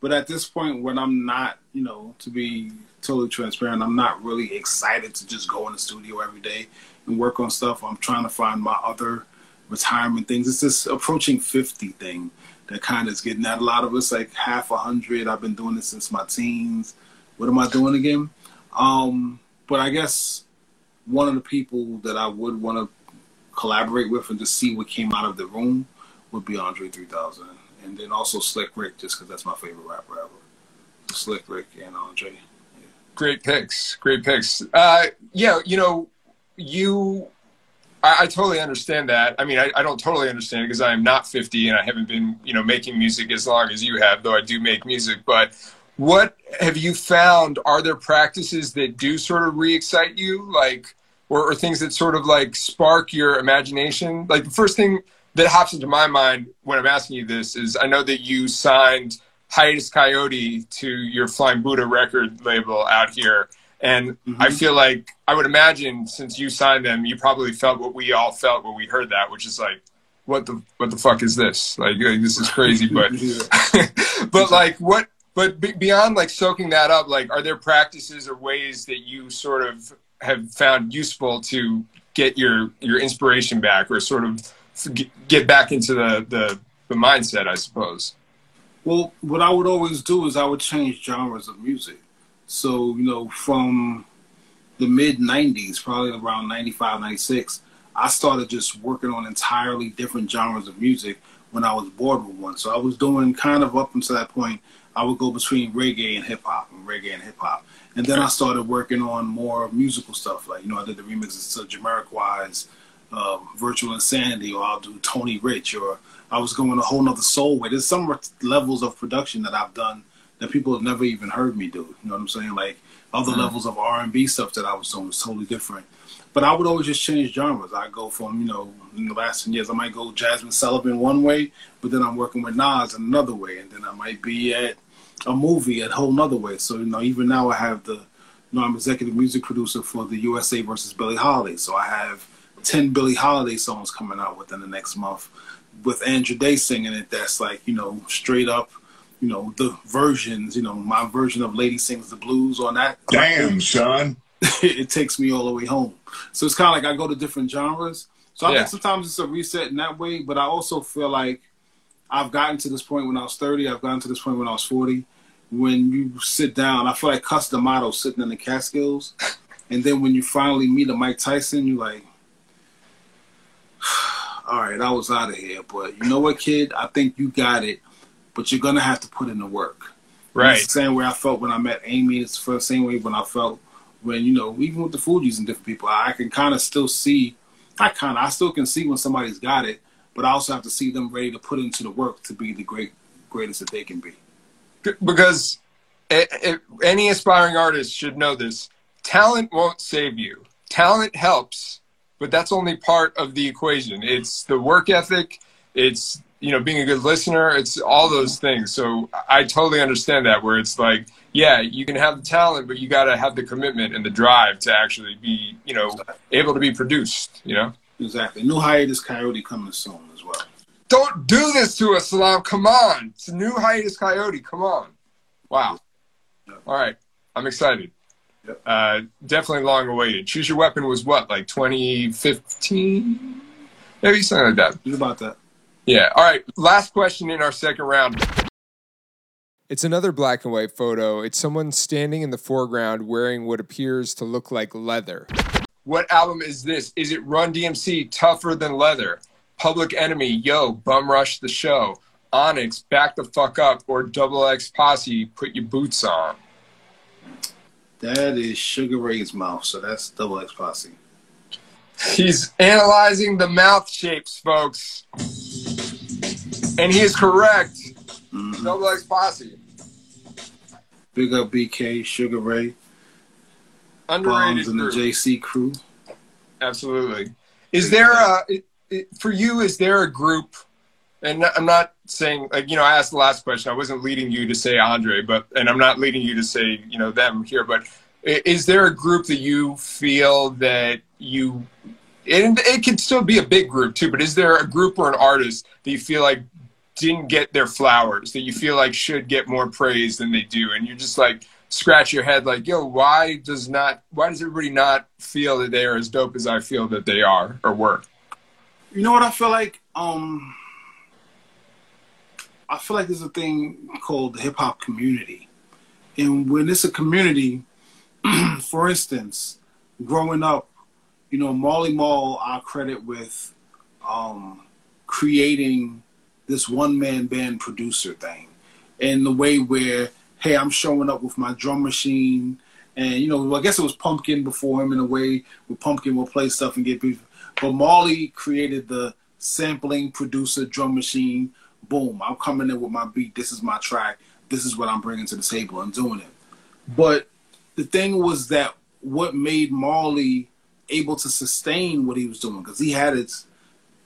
but at this point, when I'm not, you know, to be totally transparent, I'm not really excited to just go in the studio every day and work on stuff. I'm trying to find my other retirement things. It's this approaching 50 thing that kind of is getting at a lot of us, like half a hundred. I've been doing this since my teens. What am I doing again? Um, but I guess one of the people that I would want to collaborate with and just see what came out of the room would be Andre 3000. And then also Slick Rick, just because that's my favorite rapper ever. Slick Rick and Andre. Great picks. Great picks. Uh, yeah, you know, you. I, I totally understand that. I mean, I, I don't totally understand because I am not 50 and I haven't been, you know, making music as long as you have, though I do make music. But what have you found? Are there practices that do sort of re-excite you, like, or, or things that sort of like spark your imagination? Like the first thing that hops into my mind when I'm asking you this is I know that you signed Hiatus Kaiyote to your Flying Buddha record label out here. And mm-hmm. I feel like I would imagine since you signed them, you probably felt what we all felt when we heard that, which is like, what the what the fuck is this? Like, like, this is crazy, but but like what? But be- beyond like soaking that up, like, are there practices or ways that you sort of have found useful to get your your inspiration back, or sort of get back into the the, the mindset, I suppose? Well, what I would always do is I would change genres of music. So, you know, from the mid 90s, probably around 95, 96, I started just working on entirely different genres of music when I was bored with one. So I was doing kind of up until that point, I would go between reggae and hip hop and reggae and hip hop. And then I started working on more musical stuff. Like, you know, I did the remixes to Jamiroquai's uh, Virtual Insanity, or I'll do Tony Rich, or I was going a whole nother soul way. There's some levels of production that I've done that people have never even heard me do. You know what I'm saying? Like other levels of R&B stuff that I was doing was totally different. But I would always just change genres. I go from you know in the last ten years, I might go Jazmine Sullivan one way, but then I'm working with Nas another way, and then I might be at a movie a whole nother way. So you know, even now I have the, you know, I'm executive music producer for the USA versus Billie Holiday. So I have ten Billie Holiday songs coming out within the next month, with Andra Day singing it. That's like you know straight up, you know the versions. You know my version of Lady Sings the Blues on that. Damn, son. it takes me all the way home. So it's kind of like I go to different genres, So I Yeah. think sometimes it's a reset in that way, but I also feel like I've gotten to this point when I was 30, I've gotten to this point when I was 40. When you sit down, I feel like Cus D'Amato sitting in the Catskills. And then when you finally meet a Mike Tyson, you're like, all right, I was out of here. But you know what, kid? I think you got it, but you're going to have to put in the work. Right. It's the same way I felt when I met Amy. It's the same way when I felt when, you know, even with the Fugees and different people, I can kind of still see, I kind of, I still can see when somebody's got it, but I also have to see them ready to put into the work to be the great, greatest that they can be. because a- a- any aspiring artist should know this. Talent won't save you. Talent helps but that's only part of the equation. Mm-hmm. It's the work ethic it's you know being a good listener it's all those things. So i totally understand that where it's like yeah you can have the talent but you got to have the commitment and the drive to actually be you know able to be produced you know? Exactly. New Hiatus Kaiyote coming soon as well. don't do this to us Salaam. Come on. It's a new Hiatus Kaiyote. Come on. Wow. All right. I'm excited. Yep. uh, definitely long awaited. Choose your weapon was what like 2015 maybe something like that. Think about that. yeah. All right. Last question in our second round It's another black and white photo. It's someone standing in the foreground wearing what appears to look like leather. what album is this is it run dmc tougher than leather public enemy yo bum rush the show onyx back the fuck up or double x posse put your boots on That is Sugar Ray's mouth, so that's double X posse. He's analyzing the mouth shapes, folks. And he is correct. Mm-hmm. Double X Posse. Big up BK, Sugar Ray, Underrated Bombs, and the. JC crew. Absolutely. Is there a, it, it, for you, is there a group, and I'm not saying, like, you know, I asked the last question. I wasn't leading you to say Andre, but, and I'm not leading you to say, you know, them here, but is there a group that you feel that you, and it can still be a big group too, but is there a group or an artist that you feel like didn't get their flowers, that you feel like should get more praise than they do? And you're just like, scratch your head like, yo, why does not, why does everybody not feel that they are as dope as I feel that they are or were? You know what I feel like? Um, I feel like there's a thing called the hip hop community, and when it's a community, for instance, growing up, you know, Marley Marl, I credit with um, creating this one man band producer thing, in the way where, hey, I'm showing up with my drum machine, and you know, I guess it was Pumpkin before him in a way, where Pumpkin will play stuff and get people. But Marley created the sampling producer drum machine. Boom! I'm coming in with my beat. This is my track. This is what I'm bringing to the table. I'm doing it. But the thing was that what made Marley able to sustain what he was doing because he had his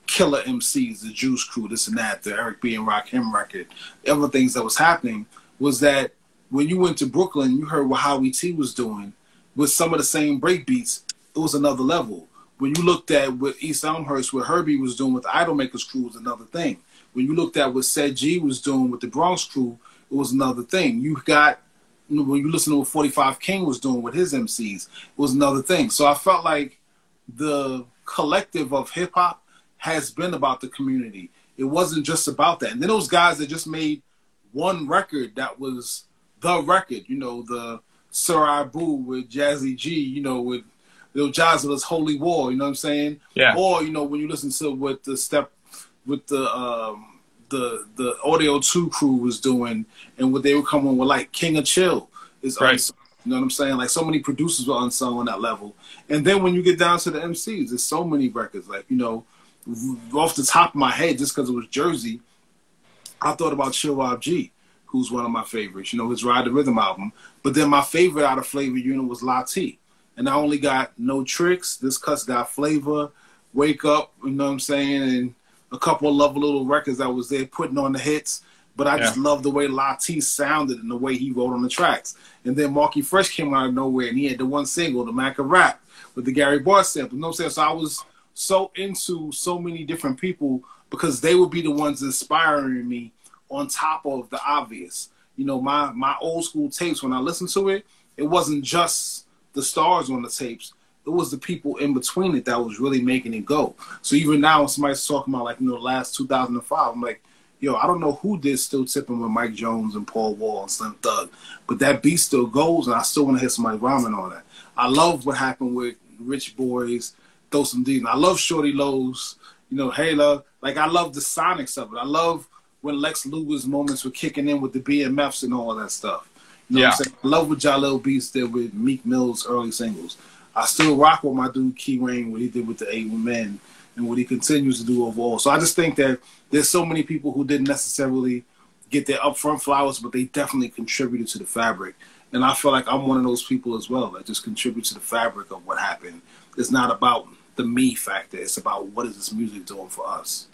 killer MCs, the Juice Crew, this and that, the Eric B and Rakim record, other things that was happening was that when you went to Brooklyn, you heard what Howie T was doing with some of the same break beats. It was another level. When you looked at what East Elmhurst, what Hurby was doing with the Idolmakers crew was another thing. When you looked at what Ced-Gee was doing with the Bronx crew, it was another thing. You got when you listen to what 45 King was doing with his MCs, it was another thing. So I felt like the collective of hip hop has been about the community. It wasn't just about that. And then those guys that just made one record that was the record, you know, the Sir Abu with Jazzy G, you know, with Lil Jazza's Holy War, you know what I'm saying? Yeah. Or, you know, when you listen to what the step with the um the the Audio 2 crew was doing and what they were coming with like King of Chill is Right. unsung. You know what I'm saying? Like so many producers were unsung on that level. And then when you get down to the MCs, there's so many records. Like, you know, off the top of my head, just because it was Jersey, I thought about Chill Rob G, who's one of my favorites. You know, his Ride the Rhythm album. But then my favorite out of Flavor Unit was Latee. And I only got No Tricks. This cuss got Flavor, Wake Up, you know what I'm saying? And a couple of love little records that was there putting on the hits. But I just Yeah. love the way Latee sounded and the way he wrote on the tracks. And then Marky Fresh came out of nowhere and he had the one single, the Mac of Rap, with the Gary Barr sample. You know what I'm saying? So I was so into so many different people because they would be the ones inspiring me on top of the obvious. You know, my my old school tapes when I listened to it, it wasn't just the stars on the tapes. it was the people in between it that was really making it go. So even now, when somebody's talking about like you know last 2005, I'm like, yo, I don't know who did still tipping with Mike Jones and Paul Wall and Slim Thug, but that beat still goes, and I still want to hear somebody rhyming on that. I love what happened with Rich Boys, Throw Some D. I love Shawty Lo's, you know, Halo. Like I love the sonics of it. I love when Lex Luger's moments were kicking in with the BMFs and all that stuff. You know Yeah. what I'm saying? I love what Jahlil Beats did with Meek Mill's early singles. I still rock with my dude Key Rain, what he did with the Eight Men, and what he continues to do overall. So I just think that there's so many people who didn't necessarily get their upfront flowers, but they definitely contributed to the fabric. And I feel like I'm one of those people as well that just contribute to the fabric of what happened. It's not about the me factor. It's about what is this music doing for us.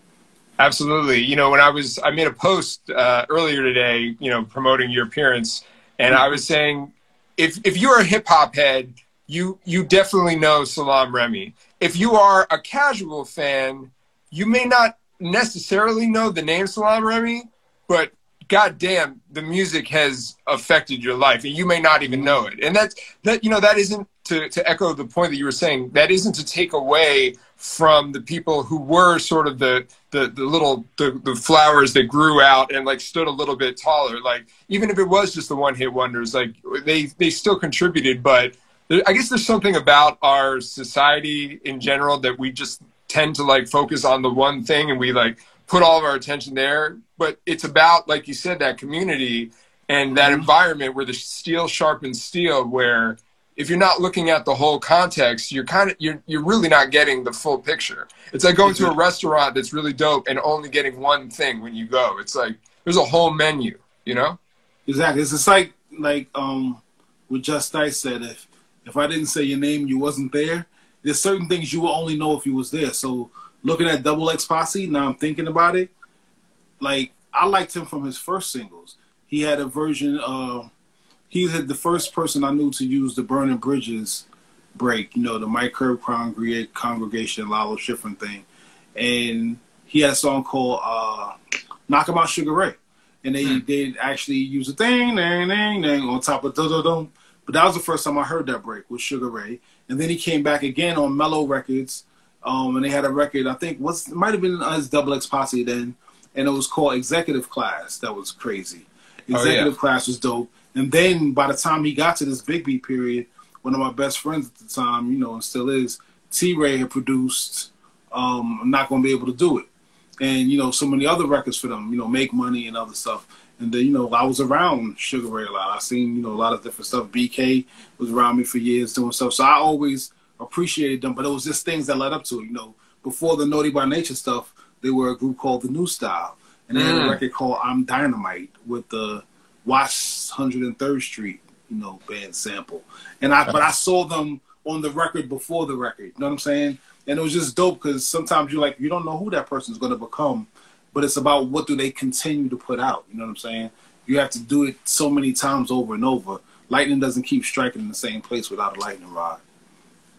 Absolutely. You know, when I was, I made a post uh, earlier today, you know, promoting your appearance, and I was saying, if if you're a hip hop head, you you definitely know Salaam Remi. If you are a casual fan, you may not necessarily know the name Salaam Remi, but goddamn, the music has affected your life, and you may not even know it. And that's that. You know, that isn't to to echo the point that you were saying. That isn't to take away from the people who were sort of the the, the little the, the flowers that grew out and like stood a little bit taller. Like even if it was just the one hit wonders, like they they still contributed. But there, I guess there's something about our society in general that we just tend to like focus on the one thing and we like put all of our attention there. But it's about like you said that community and that mm-hmm. environment where the steel sharpens steel where if you're not looking at the whole context, you're kind of you're you're really not getting the full picture. It's like going to a restaurant that's really dope and only getting one thing when you go. It's like there's a whole menu, you know? Exactly. It's just like like um what Just-Ice said. If if I didn't say your name, you wasn't there. There's certain things you will only know if you was there. So looking at Double X Posse, now I'm thinking about it. Like I liked him from his first singles. He had a version. Uh, he had the first person I knew to use the Burning Bridges break. You know, the Mike Curb congregate congregation Lalo Schifrin thing, and he had a song called uh, "Knock 'Em Out Sugar Ray." and they did actually use a thing, dang, dang, dang on top of dum. But that was the first time I heard that break with Sugar Ray, and then he came back again on Mellow Records, um, and they had a record I think was it might have been us Double X Posse then, and it was called Executive Class. That was crazy. yeah. Executive Class was dope, and then by the time he got to this Big Beat period, one of my best friends at the time, you know, and still is, T Ray had produced. Um, I'm not gonna be able to do it. And you know so many other records for them you know make money and other stuff. And then you know i was around sugar ray a lot. I seen you know a lot of different stuff. Bk was around me for years doing stuff. So i always appreciated them but it was just things that led up to it. You know before the naughty by nature stuff they were a group called the new style. And they had a Mm. record called i'm dynamite with the Watts 103rd street you know band sample. And i but i saw them on the record before the record you know what i'm saying? And it was just dope because sometimes you're like you don't know who that person's going to become but it's about what do they continue to put out you know what i'm saying? You have to do it so many times over and over. Lightning doesn't keep striking in the same place without a lightning rod.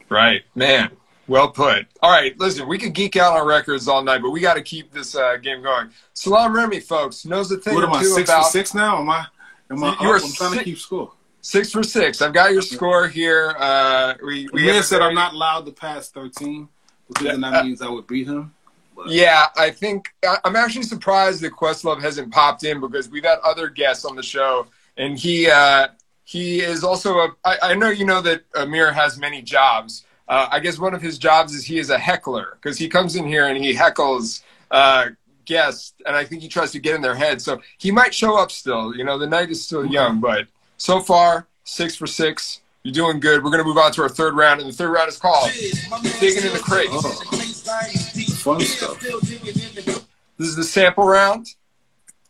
Right, man. Well put. All right, listen, we could geek out on records all night, but we got to keep this uh, game going. Salaam Remi, folks, knows the thing what or am i six about for six now? Am i am i You are up? i'm trying to keep score six for six. I've got your score here. Uh, we we we have a said very- i'm not allowed to pass 13 because then Yeah. that means i would beat him but Yeah, I think I'm actually surprised that Questlove hasn't popped in because we've had other guests on the show, and he uh, he is also a. I, I know you know that Amir has many jobs. Uh, I guess one of his jobs is he is a heckler because he comes in here and he heckles uh, guests, and I think he tries to get in their head. So he might show up still. You know, the night is still young, but so far six for six. You're doing good. We're gonna move on to our third round, and the third round is called digging in the crates. fun stuff This is the sample round.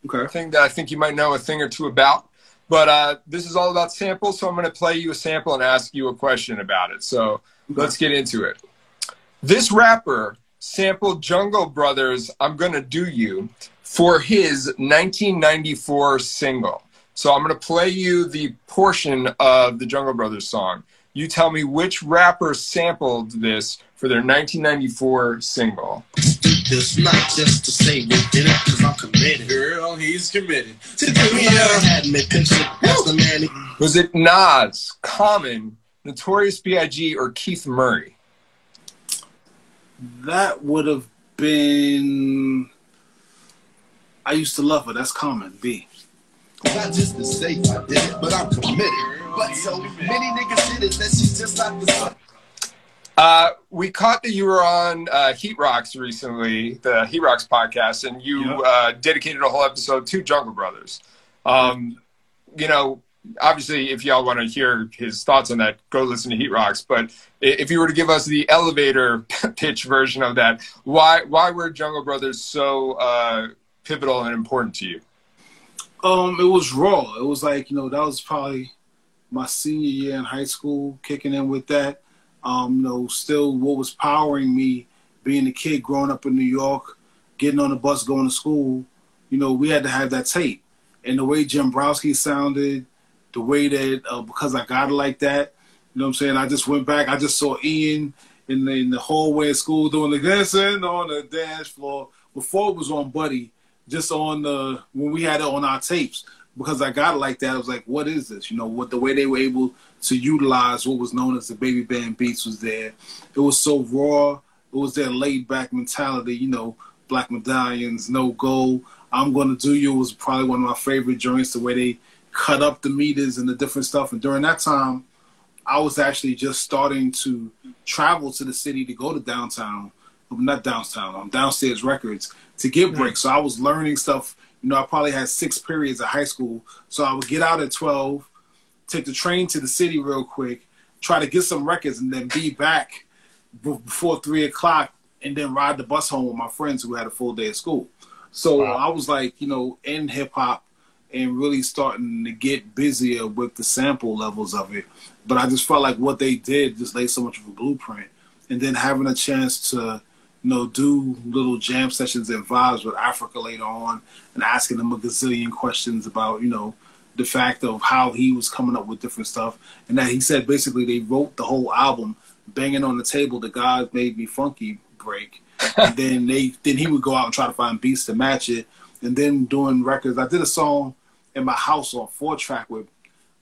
okay thing that I think you might know a thing or two about. But uh, this is all about samples, so I'm going to play you a sample and ask you a question about it. So let's get into it. This rapper sampled Jungle Brothers' I'm Gonna Do You for his 1994 single. So I'm going to play you the portion of the Jungle Brothers song. You tell me which rapper sampled this for their 1994 single. It's not just to say we did it, cause I'm committed. Girl, he's committed. To do me, had me picture as the man. Was it Nas, Common, Notorious B.I.G. or Keith Murray? That would have been. I used to love her. That's common. B. Not just to say I did it, but I'm committed. But so many niggas did it that she's just not the same. Uh, we caught that you were on uh, Heat Rocks recently, the Heat Rocks podcast, and you Yeah. uh, dedicated a whole episode to Jungle Brothers. Um, you know, obviously, if y'all want to hear his thoughts on that, go listen to Heat Rocks. But if you were to give us the elevator pitch version of that, why why were Jungle Brothers so uh, pivotal and important to you? Um, it was raw. It was like you know that was probably my senior year in high school, kicking in with that. Um, you know, still what was powering me, being a kid growing up in New York, getting on the bus going to school. You know, we had to have that tape, and the way Jimbrowski sounded, the way that uh, because I got it like that. You know what I'm saying? I just went back. I just saw Ian in the, in the hallway of school doing the dancing on the dance floor before it was on Buddy just on the when we had it on our tapes because I got it like that. I was like, what is this? You know, what the way they were able to utilize what was known as the baby band beats was there. It was so raw. It was their laid back mentality. You know, black medallions, no go. I'm gonna do you was probably one of my favorite joints. The way they cut up the meters and the different stuff. And during that time, I was actually just starting to travel to the city to go to downtown, not downtown, um, downstairs records to get breaks. So I was learning stuff. You know, I probably had six periods of high school. So I would get out at 12, take the train to the city real quick, try to get some records, and then be back before three o'clock, and then ride the bus home with my friends who had a full day of school. So I was like, you know, in hip hop and really starting to get busier with the sample levels of it. But I just felt like what they did just laid so much of a blueprint. And then having a chance to, you know, do little jam sessions and vibes with Afrika later on and asking him a gazillion questions about, you know, the fact of how he was coming up with different stuff. And that he said basically they wrote the whole album banging on the table, the God made me funky break. and then they then he would go out and try to find beats to match it. And then doing records. I did a song in my house on four track with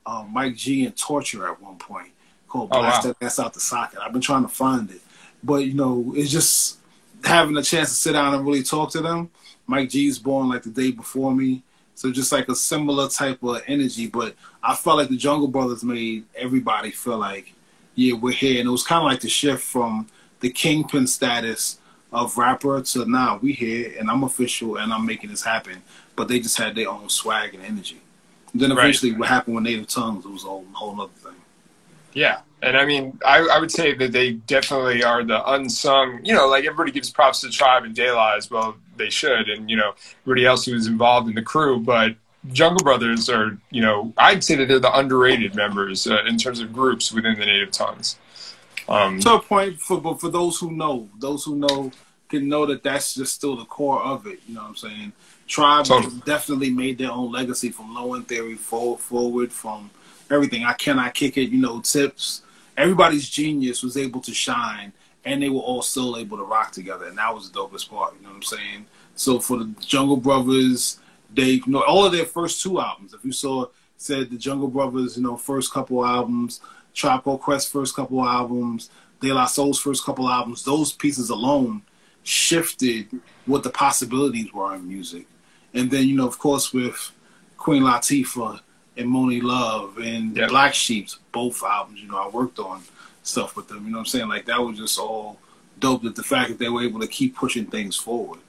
uh, Mike Gee and Torture at one point called Oh, Blast wow. That That's Out the Socket. I've been trying to find it. But, you know, it's just having a chance to sit down and really talk to them. Mike Gee's born like the day before me. So just like a similar type of energy. But I felt like the Jungle Brothers made everybody feel like, yeah, we're here. And it was kind of like the shift from the kingpin status of rapper to now we here and I'm official and I'm making this happen. But they just had their own swag and energy. And then Right. eventually what happened with Native Tongues, it was a whole, whole other thing. Yeah. And I mean, I, I would say that they definitely are the unsung, you know, like everybody gives props to Tribe and La as well, they should. And, you know, everybody else who was involved in the crew. But Jungle Brothers are, you know, I'd say that they're the underrated members uh, in terms of groups within the Native Tongues. Um, to a point for but for those who know, those who know can know that that's just still the core of it. You know what I'm saying? Tribe definitely made their own legacy from Low End Theory forward, forward from everything. I cannot kick it. You know, tips. Everybody's genius was able to shine, and they were all still able to rock together, and that was the dopest part. You know what I'm saying? So for the Jungle Brothers, they you know all of their first two albums. If you saw said the Jungle Brothers, you know, first couple albums, Tribe Quest first couple albums, De La Soul's first couple albums, those pieces alone shifted what the possibilities were in music. And then, you know, of course, with Queen Latifah and Monie Love and Yeah. Black Sheep's both albums, you know, I worked on stuff with them. You know what I'm saying? Like that was just all dope. That the fact that they were able to keep pushing things forward.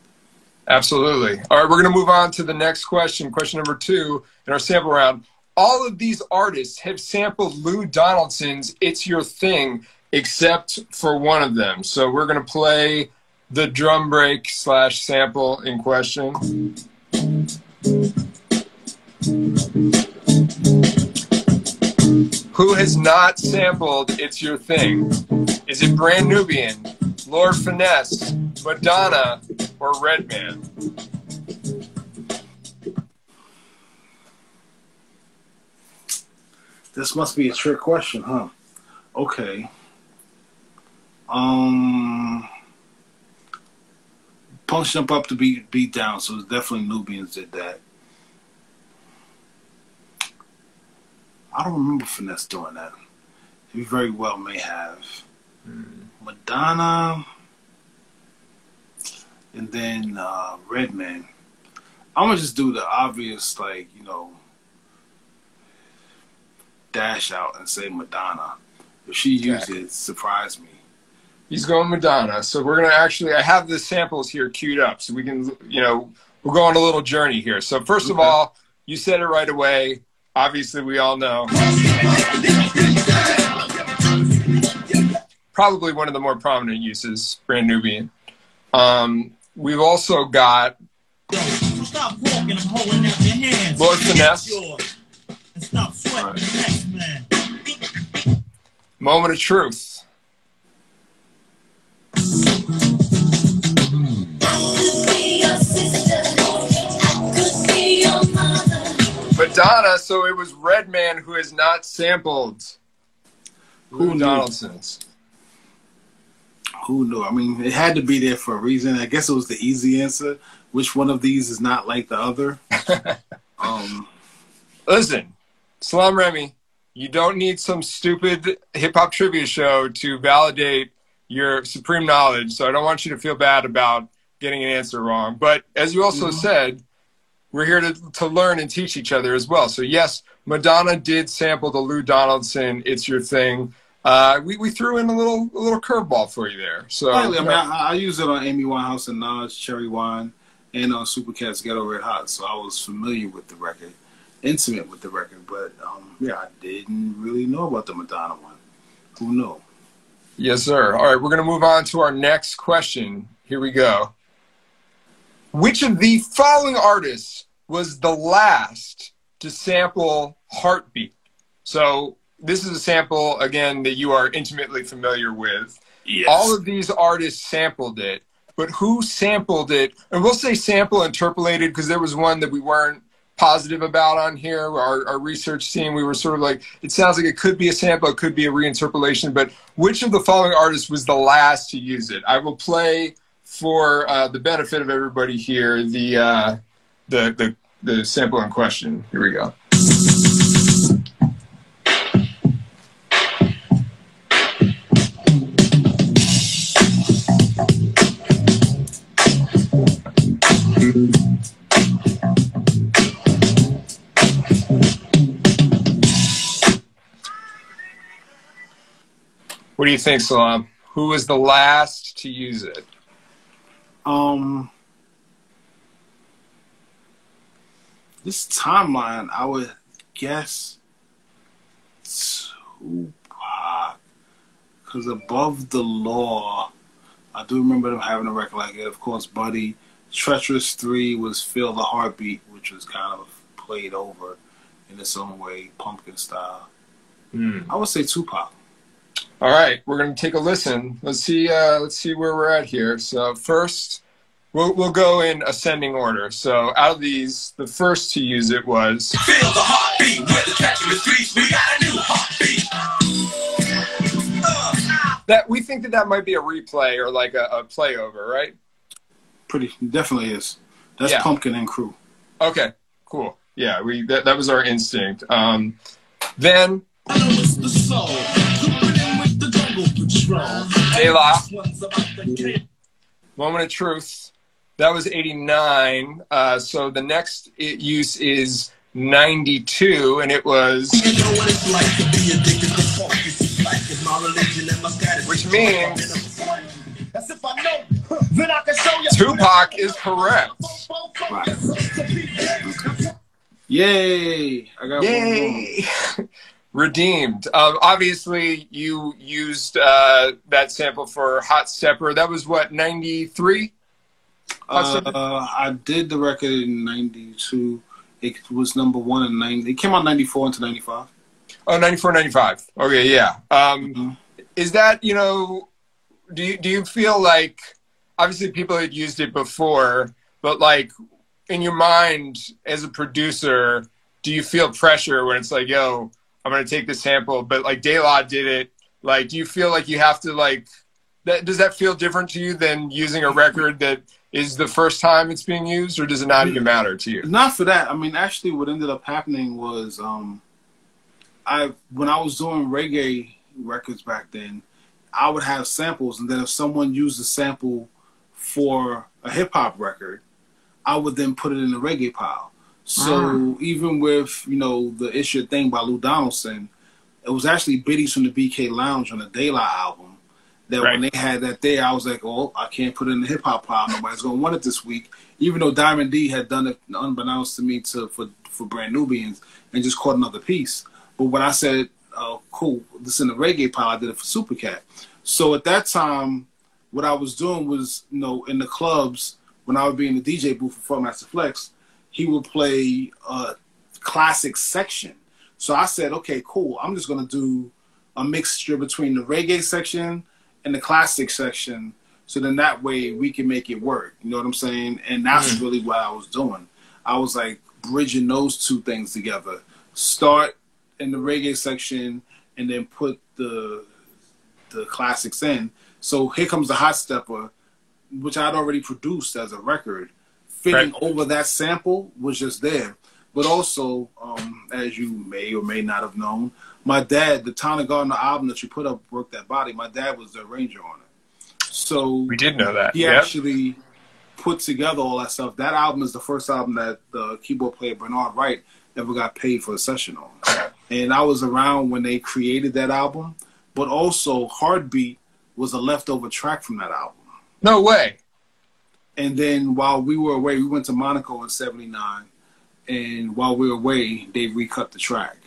Absolutely. All right, we're going to move on to the next question. Question number two in our sample round. All of these artists have sampled Lou Donaldson's It's Your Thing, except for one of them. So we're going to play the drum break slash sample in question. Who has not sampled It's Your Thing? Is it Brand Nubian, Lord Finesse, Madonna, or Redman? This must be a trick question, huh? Okay. Um, Punch Jump Up to beat beat down, so it's definitely Nubians did that. I don't remember Finesse doing that. He very well may have. Madonna, and then uh, Redman. I'm gonna just do the obvious, like you know, dash out and say Madonna. If she used it, surprise me. He's going Madonna. So we're gonna actually. I have the samples here queued up, so we can, you know, we'll go on a little journey here. So first of all, you said it right away. Obviously, we all know. Probably one of the more prominent uses, brand Nubian. Um, we've also got Stop walking, I'm holding out your hands. Lord Finesse. Yours. And stop sweating the next man. Moment of Truth. Madonna, so it was Redman who has not sampled Who Lou? Donaldson's. Who knew? I mean, it had to be there for a reason. I guess it was the easy answer. Which one of these is not like the other? um, Listen, Salaam Remi, you don't need some stupid hip hop trivia show to validate your supreme knowledge. So I don't want you to feel bad about getting an answer wrong. But as you also said, we're here to, to learn and teach each other as well. So yes, Madonna did sample the Lou Donaldson "It's Your Thing." Uh, we, we threw in a little a little curveball for you there. So. I mean, I, I use it on Amy Winehouse and Nas, Cherry Wine, and on Supercat's Ghetto Red Hot. So I was familiar with the record, intimate with the record. But um, yeah, I didn't really know about the Madonna one. Who knew? Yes, sir. All right, we're going to move on to our next question. Here we go. Which of the following artists was the last to sample Heartbeat? So, this is a sample, again, that you are intimately familiar with. Yes. All of these artists sampled it, but who sampled it? And we'll say sample interpolated because there was one that we weren't positive about on here. Our, our research team, we were sort of like, it sounds like it could be a sample, it could be a reinterpolation, but which of the following artists was the last to use it? I will play for uh, the benefit of everybody here the, uh, the, the, the sample in question. Here we go. What do you think, Salaam? Who was the last to use it? Um, this timeline, I would guess Tupac, because above the law, I do remember them having a record like it. Of course, Buddy, Treacherous Three was Feel the Heartbeat, which was kind of played over in its own way, pumpkin style. I would say Tupac. All right, we're going to take a listen. Let's see. Uh, let's see where we're at here. So first, we'll we'll go in ascending order. So out of these, the first to use it was Feel the heartbeat. With the treacherous streets, we got a new heartbeat. that. We think that that might be a replay or like a, a playover, right? Pretty definitely is. That's Yeah. Pumpkin and Crew. Okay, cool. Yeah, we that, that was our instinct. Um, then De La. This one's about the kid. Moment of Truth. That was 89. Uh, so the next i- use is 92, and it was, You know what it's like to be addicted to funk. It's like it's my religion and my status. Which means- As if I know, then I can show you. Tupac is correct. Yay! I got one more. Redeemed. Um, obviously, you used uh, that sample for Hot Stepper. That was what, 93? Uh, I did the record in '92. It was number one in '90. It came out '94 into '95. Oh, 94, 95. Okay, yeah. Um, Mhm. Is that, you know, do you, do you feel like, obviously people had used it before, but like in your mind as a producer, do you feel pressure when it's like, yo, I'm to take this sample, but like De La did it. Like, do you feel like you have to like, that, does that feel different to you than using a record that is the first time it's being used or does it not even matter to you? Not for that. I mean, actually, what ended up happening was, um, I when I was doing reggae, records back then, I would have samples, and then if someone used a sample for a hip hop record, I would then put it in the reggae pile. So ah. even with you know the issue thing by Lou Donaldson, it was actually biddies from the BK Lounge on the Daylight album. That when they had that there, I was like, oh, I can't put it in the hip hop pile. Nobody's gonna want it this week. Even though Diamond D had done it unbeknownst to me to for for Brand Nubians and just caught another piece. But when I said, oh, cool, this in the reggae pile, I did it for Supercat. So at that time, what I was doing was, you know, in the clubs when I would be in the DJ booth for Master Flex, he would play a classic section. So I said, okay, cool. I'm just gonna do a mixture between the reggae section and the classic section. So then that way we can make it work. You know what I'm saying? And that's mm. really what I was doing. I was like bridging those two things together. Start in the reggae section and then put the the classics in. So here comes the hot stepper, which I'd already produced as a record. Fitting Right. over that sample was just there. But also, um, as you may or may not have known, my dad, the Taana Gardner album that you put up, Work That Body, my dad was the arranger on it. So We did know that. he Yep. actually put together all that stuff. That album is the first album that the keyboard player Bernard Wright ever got paid for a session on. And I was around when they created that album, but also Heartbeat was a leftover track from that album. No way. And then while we were away, we went to Monaco in '79, and while we were away, they recut the track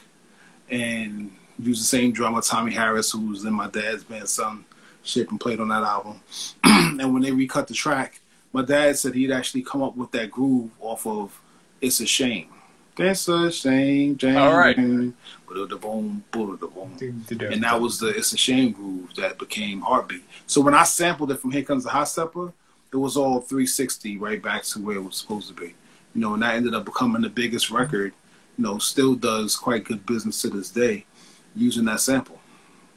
and used the same drummer, Tommy Harris, who was in my dad's band, Son Ship, and played on that album. and when they recut the track, my dad said he'd actually come up with that groove off of "It's a Shame." It's a shame, Jane. All right. Jane, boom, boom, and that was the "It's a Shame" groove that became Heartbeat. So when I sampled it from "Here Comes the Hot Stepper," it was all 360 right back to where it was supposed to be. You know, and that ended up becoming the biggest record. You know, still does quite good business to this day using that sample.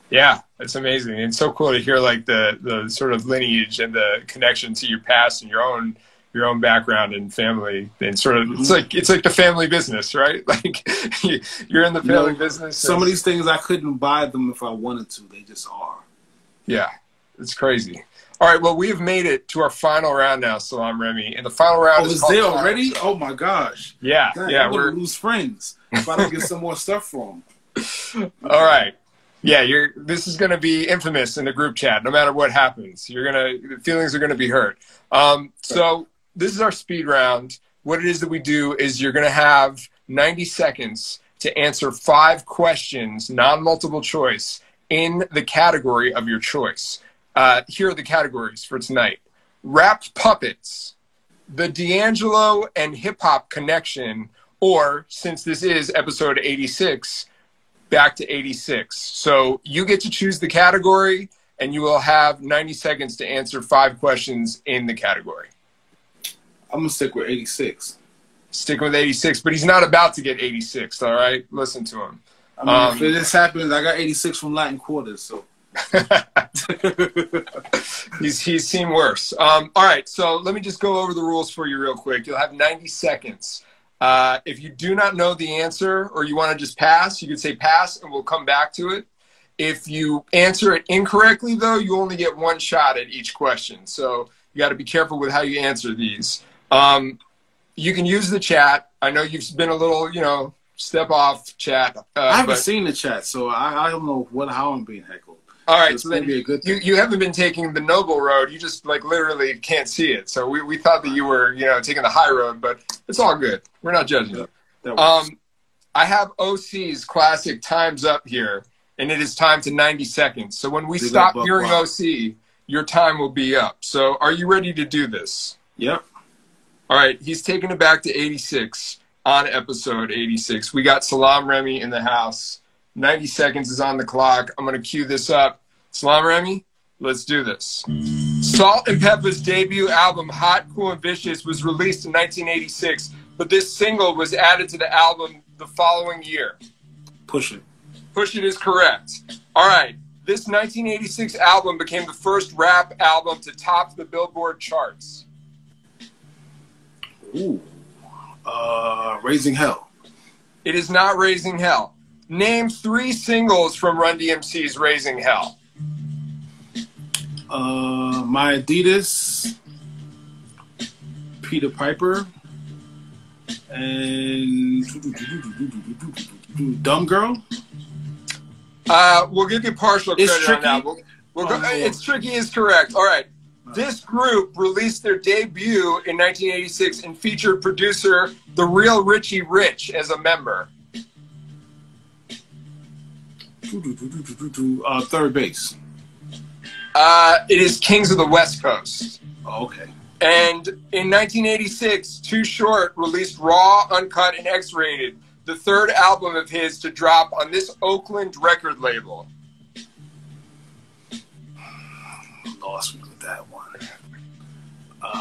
Yeah, it's amazing. It's so cool to hear like the the sort of lineage and the connection to your past and your own your own background and family and sort of it's mm-hmm. like it's like the family business, right? Like you're in the You know, family business. Some of these things I couldn't buy them if I wanted to. They just are. Yeah, it's crazy. All right, well, we have made it to our final round now, Salaam Remi, and the final round Oh, is is called there Cards. already? Oh my gosh! Yeah, Dang, yeah, we're lose friends if I don't get some more stuff from. all right. Yeah, you're. This is going to be infamous in the group chat. No matter what happens, you're gonna the feelings are going to be hurt. Um, so this is our speed round. What it is that we do is you're going to have 90 seconds to answer five questions, non-multiple choice, in the category of your choice. Uh, here are the categories for tonight: wrapped puppets, the D'Angelo and hip hop connection, or since this is episode 86 back to 86. So you get to choose the category and you will have 90 seconds to answer five questions in the category. I'm gonna stick with 86. Sticking with 86, but he's not about to get 86, all right? Listen to him. I mean, Um, if this happens, I got 86 from Latin Quarters, so He's, he's seen worse. Um, all right, so let me just go over the rules for you real quick. You'll have 90 seconds. Uh, if you do not know the answer or you want to just pass, you can say pass and we'll come back to it. If you answer it incorrectly, though, you only get one shot at each question. So you got to be careful with how you answer these. Um, you can use the chat. I know you've been a little, you know, step off chat. Uh, I haven't but- seen the chat, so I, I don't know what how I'm being heckled. All right, It's so then gonna be a good you, you haven't been taking the noble road. You just like literally can't see it. So we, we thought that you were, you know, taking the high road, but it's all good. We're not judging you. That. Um, I have OC's classic times up here, and it is time to 90 seconds. So when we stop hearing Wild. OC, your time will be up. So are you ready to do this? yep. All right, he's taking it back to 86 on episode 86. We got Salaam Remi in the house. 90 seconds is on the clock. I'm going to cue this up. Salaam Remi, let's do this. Salt-N-Pepa's debut album, Hot, Cool, and Vicious, was released in 1986, but this single was added to the album the following year. Push it. Push It is correct. All right. This 1986 album became the first rap album to top the Billboard charts. Ooh. Uh, raising hell. It is not Raising Hell. Name three singles from Run DMC's Raising Hell. Uh, my Adidas, Peter Piper, and Dumb Girl. Uh, we'll give you partial It's credit on that. We'll, we'll go, Oh, it's tricky is correct. All right. This group released their debut in 1986 and featured producer The Real Richie Rich as a member. Uh, third base. Uh, it is Kings of the West Coast. Oh, okay. And in 1986, Too Short released Raw, Uncut, and X Rated, the third album of his to drop on this Oakland record label. Lost me with that one. Um,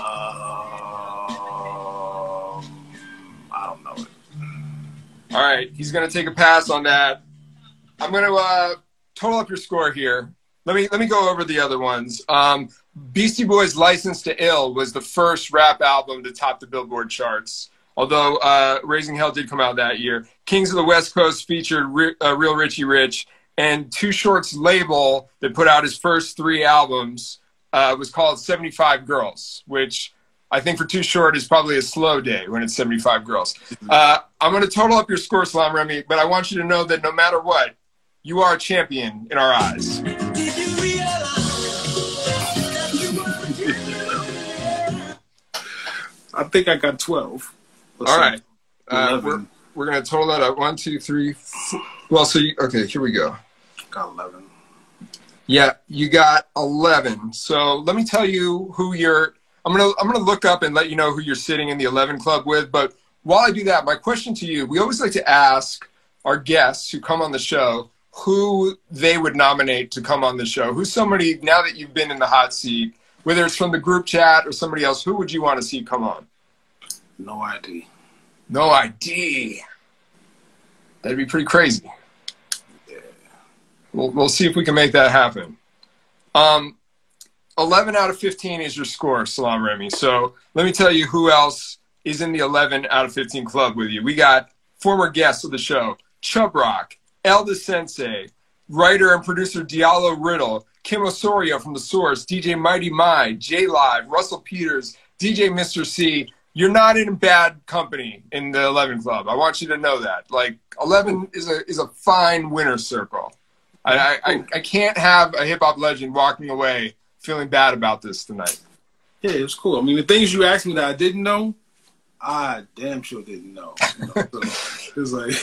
I don't know it. All right, he's going to take a pass on that. I'm going to uh, total up your score here. Let me let me go over the other ones. Um, Beastie Boys' "License to Ill" was the first rap album to top the Billboard charts. Although uh, "Raising Hell" did come out that year. Kings of the West Coast featured Re- uh, "Real Richie Rich," and Too Short's label that put out his first three albums uh, was called 75 Girls, which I think for Too Short is probably a slow day when it's 75 girls. Uh, I'm going to total up your score, Salaam Remi, but I want you to know that no matter what, you are a champion in our eyes. I think I got twelve. or All right. Uh, we're we're going to total that up. One, two, three. Four. Well, so you, okay, here we go. Got eleven. Yeah, you got 11. So let me tell you who you're. I'm gonna I'm gonna look up and let you know who you're sitting in the 11 club with. But while I do that, my question to you: We always like to ask our guests who come on the show who they would nominate to come on the show. Who's somebody now that you've been in the hot seat, whether it's from the group chat or somebody else? Who would you want to see come on? No idea. No ID. That'd be pretty crazy. Yeah. We'll, we'll see if we can make that happen. Um, 11 out of 15 is your score, Salaam Remi. So let me tell you who else is in the 11 out of 15 club with you. We got former guests of the show, Chubb Rock, El Da Sensei, writer and producer Diallo Riddle, Kim Osorio from The Source, DJ Mighty Mi, J Live, Russell Peters, DJ Mr. C. You're not in bad company in the 11 club. I want you to know that. Like 11 is a is a fine winner circle. I, I, I can't have a hip hop legend walking away feeling bad about this tonight. Yeah, it was cool. I mean, the things you asked me that I didn't know, I damn sure didn't know. You know, so it was like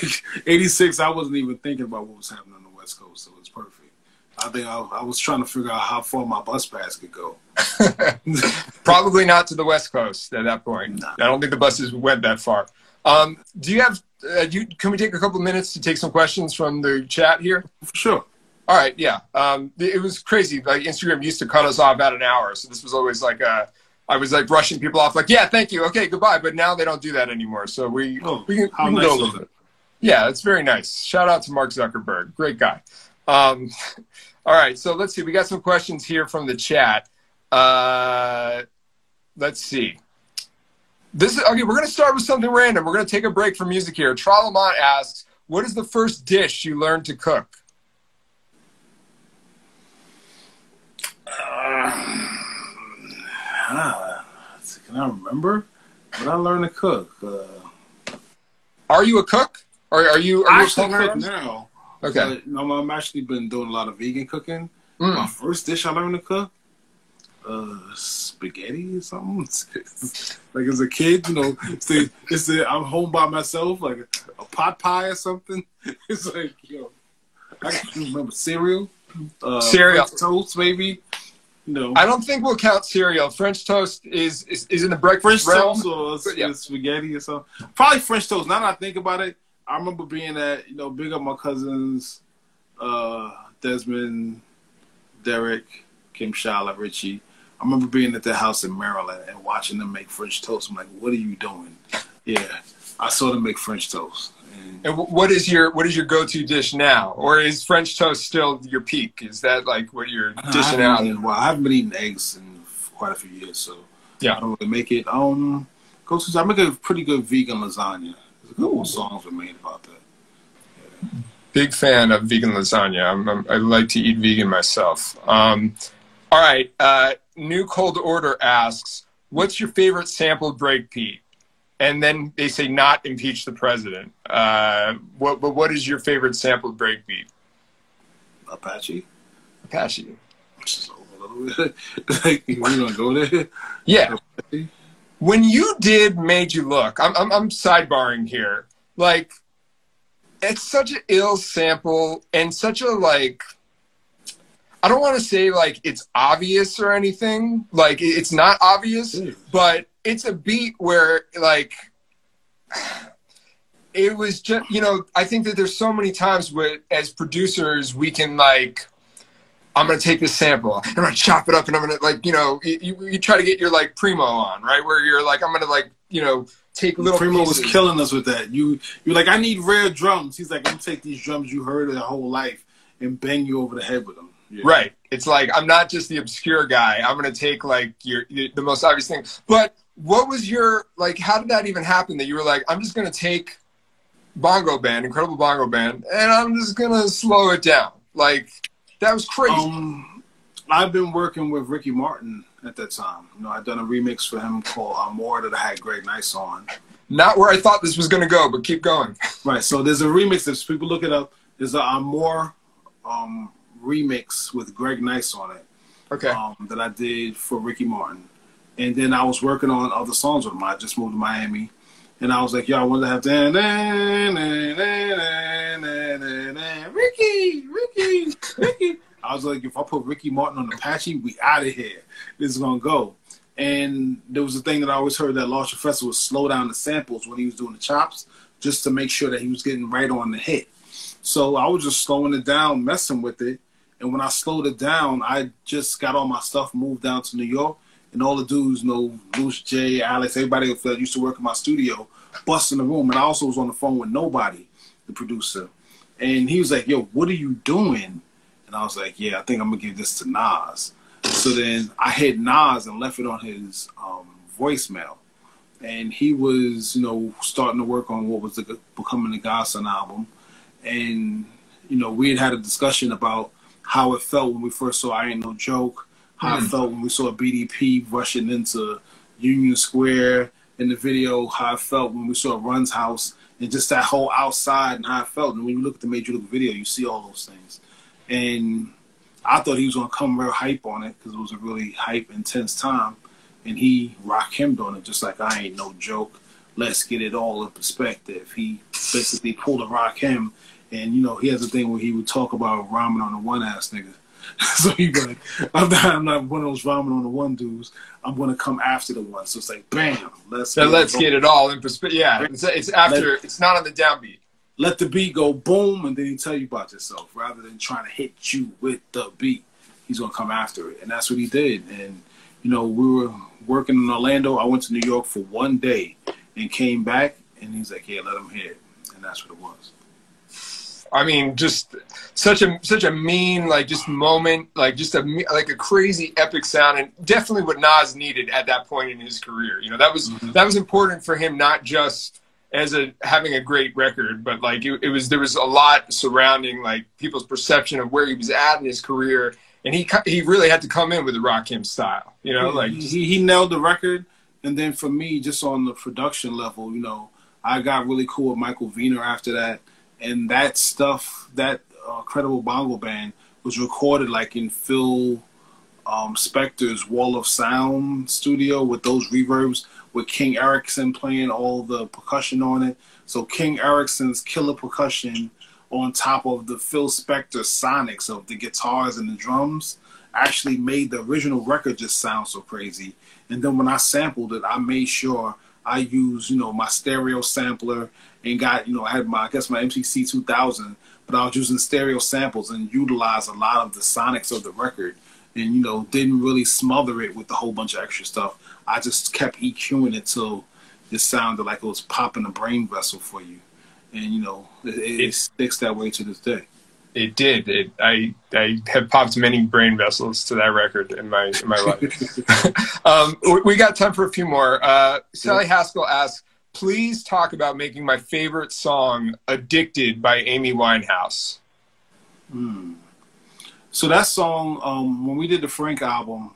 '86. I wasn't even thinking about what was happening on the West Coast, so it's perfect. I think I, I was trying to figure out how far my bus pass could go. Probably not to the West Coast at that point. Nah. I don't think the buses went that far. Um, do you have? Uh, do you, can we take a couple minutes to take some questions from the chat here? For sure. All right, yeah. Um, it was crazy. Like Instagram used to cut us off at an hour, so this was always like a. I was like brushing people off, like, yeah, thank you, okay, goodbye. But now they don't do that anymore, so we Oh, we can, we can nice go a little bit. Yeah, it's very nice. Shout out to Mark Zuckerberg, great guy. Um, all right, so let's see. We got some questions here from the chat. Uh, let's see. This is okay. We're gonna start with something random. We're gonna take a break from music here. Tralamont asks, "What is the first dish you learned to cook?" Can I remember? But I learned to cook. Uh, Are you a cook? Or are you? Are I you a actually cook now. Okay. No, I'm actually been doing a lot of vegan cooking. Mm. My first dish I learned to cook, uh, spaghetti or something. like as a kid, you know, it's the, it's the, I'm home by myself, like a, pot pie or something. It's like, yo, I can remember cereal, uh, Cereal. Toast, maybe. Know, I don't think we'll count cereal. French toast is is, is in the breakfast French realm. toast or Yeah. spaghetti or something. Probably French toast. Now that I think about it, I remember being at, you know, big up my cousins, uh, Desmond, Derek, Kim Shala, Richie. I remember being at their house in Maryland and watching them make French toast. I'm like, what are you doing? Yeah, I saw them make French toast. And what is your what is your go to dish now, or is French toast still your peak? Is that like what you're dishing out? eaten- well, I haven't been eating eggs in quite a few years, so Yeah. I don't really make it. Um, go to I make a pretty good vegan lasagna. There's a couple Ooh. songs we made about that. big fan of vegan lasagna. I'm, I'm, I like to eat vegan myself. Um, all right. Uh, New Cold Order asks, "What's your favorite sampled breakbeat?" And then they say, "Not impeach the president." Uh, what, but what is your favorite sampled breakbeat? Apache. Apache. So, like, you gonna go there? Yeah. When you did "Made You Look," I'm, I'm, I'm sidebarring here. Like, it's such an ill sample and such a like. I don't want to say like it's obvious or anything. Like it's not obvious, Mm. but it's a beat where like it was just you know I think that there's so many times where as producers we can like I'm gonna take this sample and I'm gonna chop it up and I'm gonna like you know you, you, you try to get your like primo on right where you're like I'm gonna like you know take little Primo was killing us with that. You you're like, I need rare drums. He's like, I'm gonna take these drums you heard your whole life and bang you over the head with them. Yeah. Right. It's like I'm not just the obscure guy. I'm gonna take like your the most obvious thing. But what was your like? How did that even happen? That you were like, I'm just gonna take bongo band, incredible bongo band, and I'm just gonna slow it down. Like that was crazy. Um, I've been working with Ricky Martin at that time. You know, I'd done a remix for him called Amore that I had Greg Nice on. not where I thought this was gonna go, but keep going. Right. So there's a remix. If people look it up, there's a Amore um, remix with Greg Nice on it. Okay. um, that I did for Ricky Martin. And then I was working on other songs with him. I just moved to Miami. And I was like, I wanted to have dan, dan, dan, Ricky, Ricky, Ricky. I was like, if I put Ricky Martin on Apache, we out of here. This is gonna go. And there was a thing that I always heard that Large Professor would slow down the samples when he was doing the chops, just to make sure that he was getting right on the hit. So I was just slowing it down, messing with it. And when I slowed it down, I just got all my stuff moved down to New York. And all the dudes know Bruce J, Alex, everybody that used to work in my studio, bust in the room. And I also was on the phone with nobody, the producer. And he was like, Yo, what are you doing? And I was like, Yeah, I think I'm gonna give this to Nas. So then I hit Nas and left it on his um, voicemail. And he was, you know, starting to work on what was the, becoming the God's Son album. And, you know, we had had a discussion about how it felt when we first saw I Ain't No Joke, how it felt when we saw BDP rushing into Union Square in the video, how it felt when we saw Run's house, and just that whole outside and how it felt. And when you look at the Major League video, you see all those things. And I thought he was going to come real hype on it because it was a really hype, intense time. And he Rakim on it just like I Ain't No Joke. Let's get it all in perspective. He basically pulled a Rakim. And, you know, he has a thing where he would talk about rhyming on the one ass nigga. so be like, I'm not, I'm not one of those rhyming on the one dudes. I'm going to come after the one. So it's like, bam, let's So let's it get it all in perspective. Yeah, it's, it's after. It's not on the downbeat. let the beat go boom, and then he tell you about yourself rather than trying to hit you with the beat. He's gonna come after it, and that's what he did. And you know, we were working in Orlando. I went to New York for one day and came back, and he's like, "Yeah, let him hit it," and that's what it was. I mean, just such a such a mean like just moment, like just a like a crazy epic sound, and definitely what Nas needed at that point in his career. You know, that was mm-hmm. that was important for him, not just as a having a great record, but like it, it was there was a lot surrounding like people's perception of where he was at in his career, and he he really had to come in with the Rakim style. You know, like he, he, nailed the record, and then for me, just on the production level, you know, I got really cool with Michael Viner after that, and that stuff, that uh, credible bongo band was recorded like in Phil um, Spector's Wall of Sound studio with those reverbs, with King Errisson playing all the percussion on it. So King Errisson's killer percussion on top of the Phil Spector sonics of the guitars and the drums actually made the original record just sound so crazy. And then when I sampled it, I made sure I used, you know, my stereo sampler and got, you know, I had my, I guess my MPC 2000, but I was using stereo samples and utilized a lot of the sonics of the record and, you know, didn't really smother it with a whole bunch of extra stuff. I just kept EQing it till it sounded like it was popping a brain vessel for you. And, you know, it, it, it sticks that way to this day. it did. It, I I have popped many brain vessels to that record in my in my life. um, we- we got time for a few more. Uh, Sally Haskell asks, please talk about making my favorite song, "Addicted" by Amy Winehouse. So that song, um, when we did the Frank album,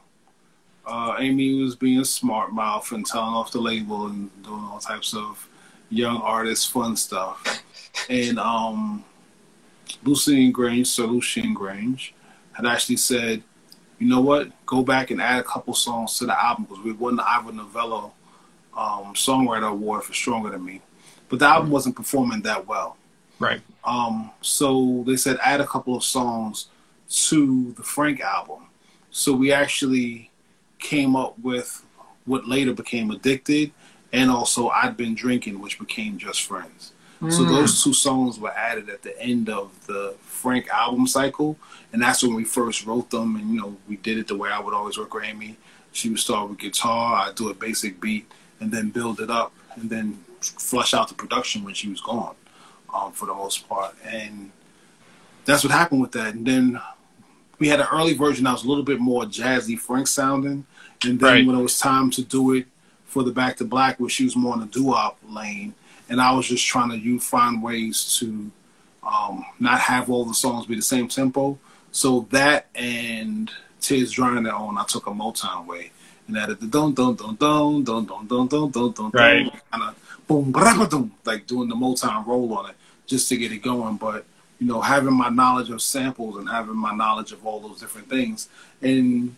uh, Amy was being smart mouth and telling off the label and doing all types of young artist fun stuff. And um, Lucian Grainge, Sir Lucian Grainge, had actually said, you know what, go back and add a couple songs to the album because we won the Ivor Novello um, Songwriter Award for Stronger Than Me. But the album wasn't performing that well. Right. Um, so they said add a couple of songs to the Frank album. So we actually came up with what later became Addicted and also I'd Been Drinking, which became Just Friends. So those two songs were added at the end of the Frank album cycle, and that's when we first wrote them. And you know, we did it the way I would always work with Amy. She would start with guitar, I'd do a basic beat, and then build it up, and then flush out the production when she was gone, um, for the most part. And that's what happened with that. And then we had an early version that was a little bit more jazzy Frank sounding, and then Right. when it was time to do it for the Back to Black, where she was more in the doo-wop lane, and I was just trying to you find ways to um, not have all the songs be the same tempo. So that and Tears Dry on Their Own, I took a Motown way and added the dun dun dun dun dun dun dun dun dun dun Right. kind of boom ba-da-ba-dum, like doing the Motown roll on it just to get it going. But you know, having my knowledge of samples and having my knowledge of all those different things, and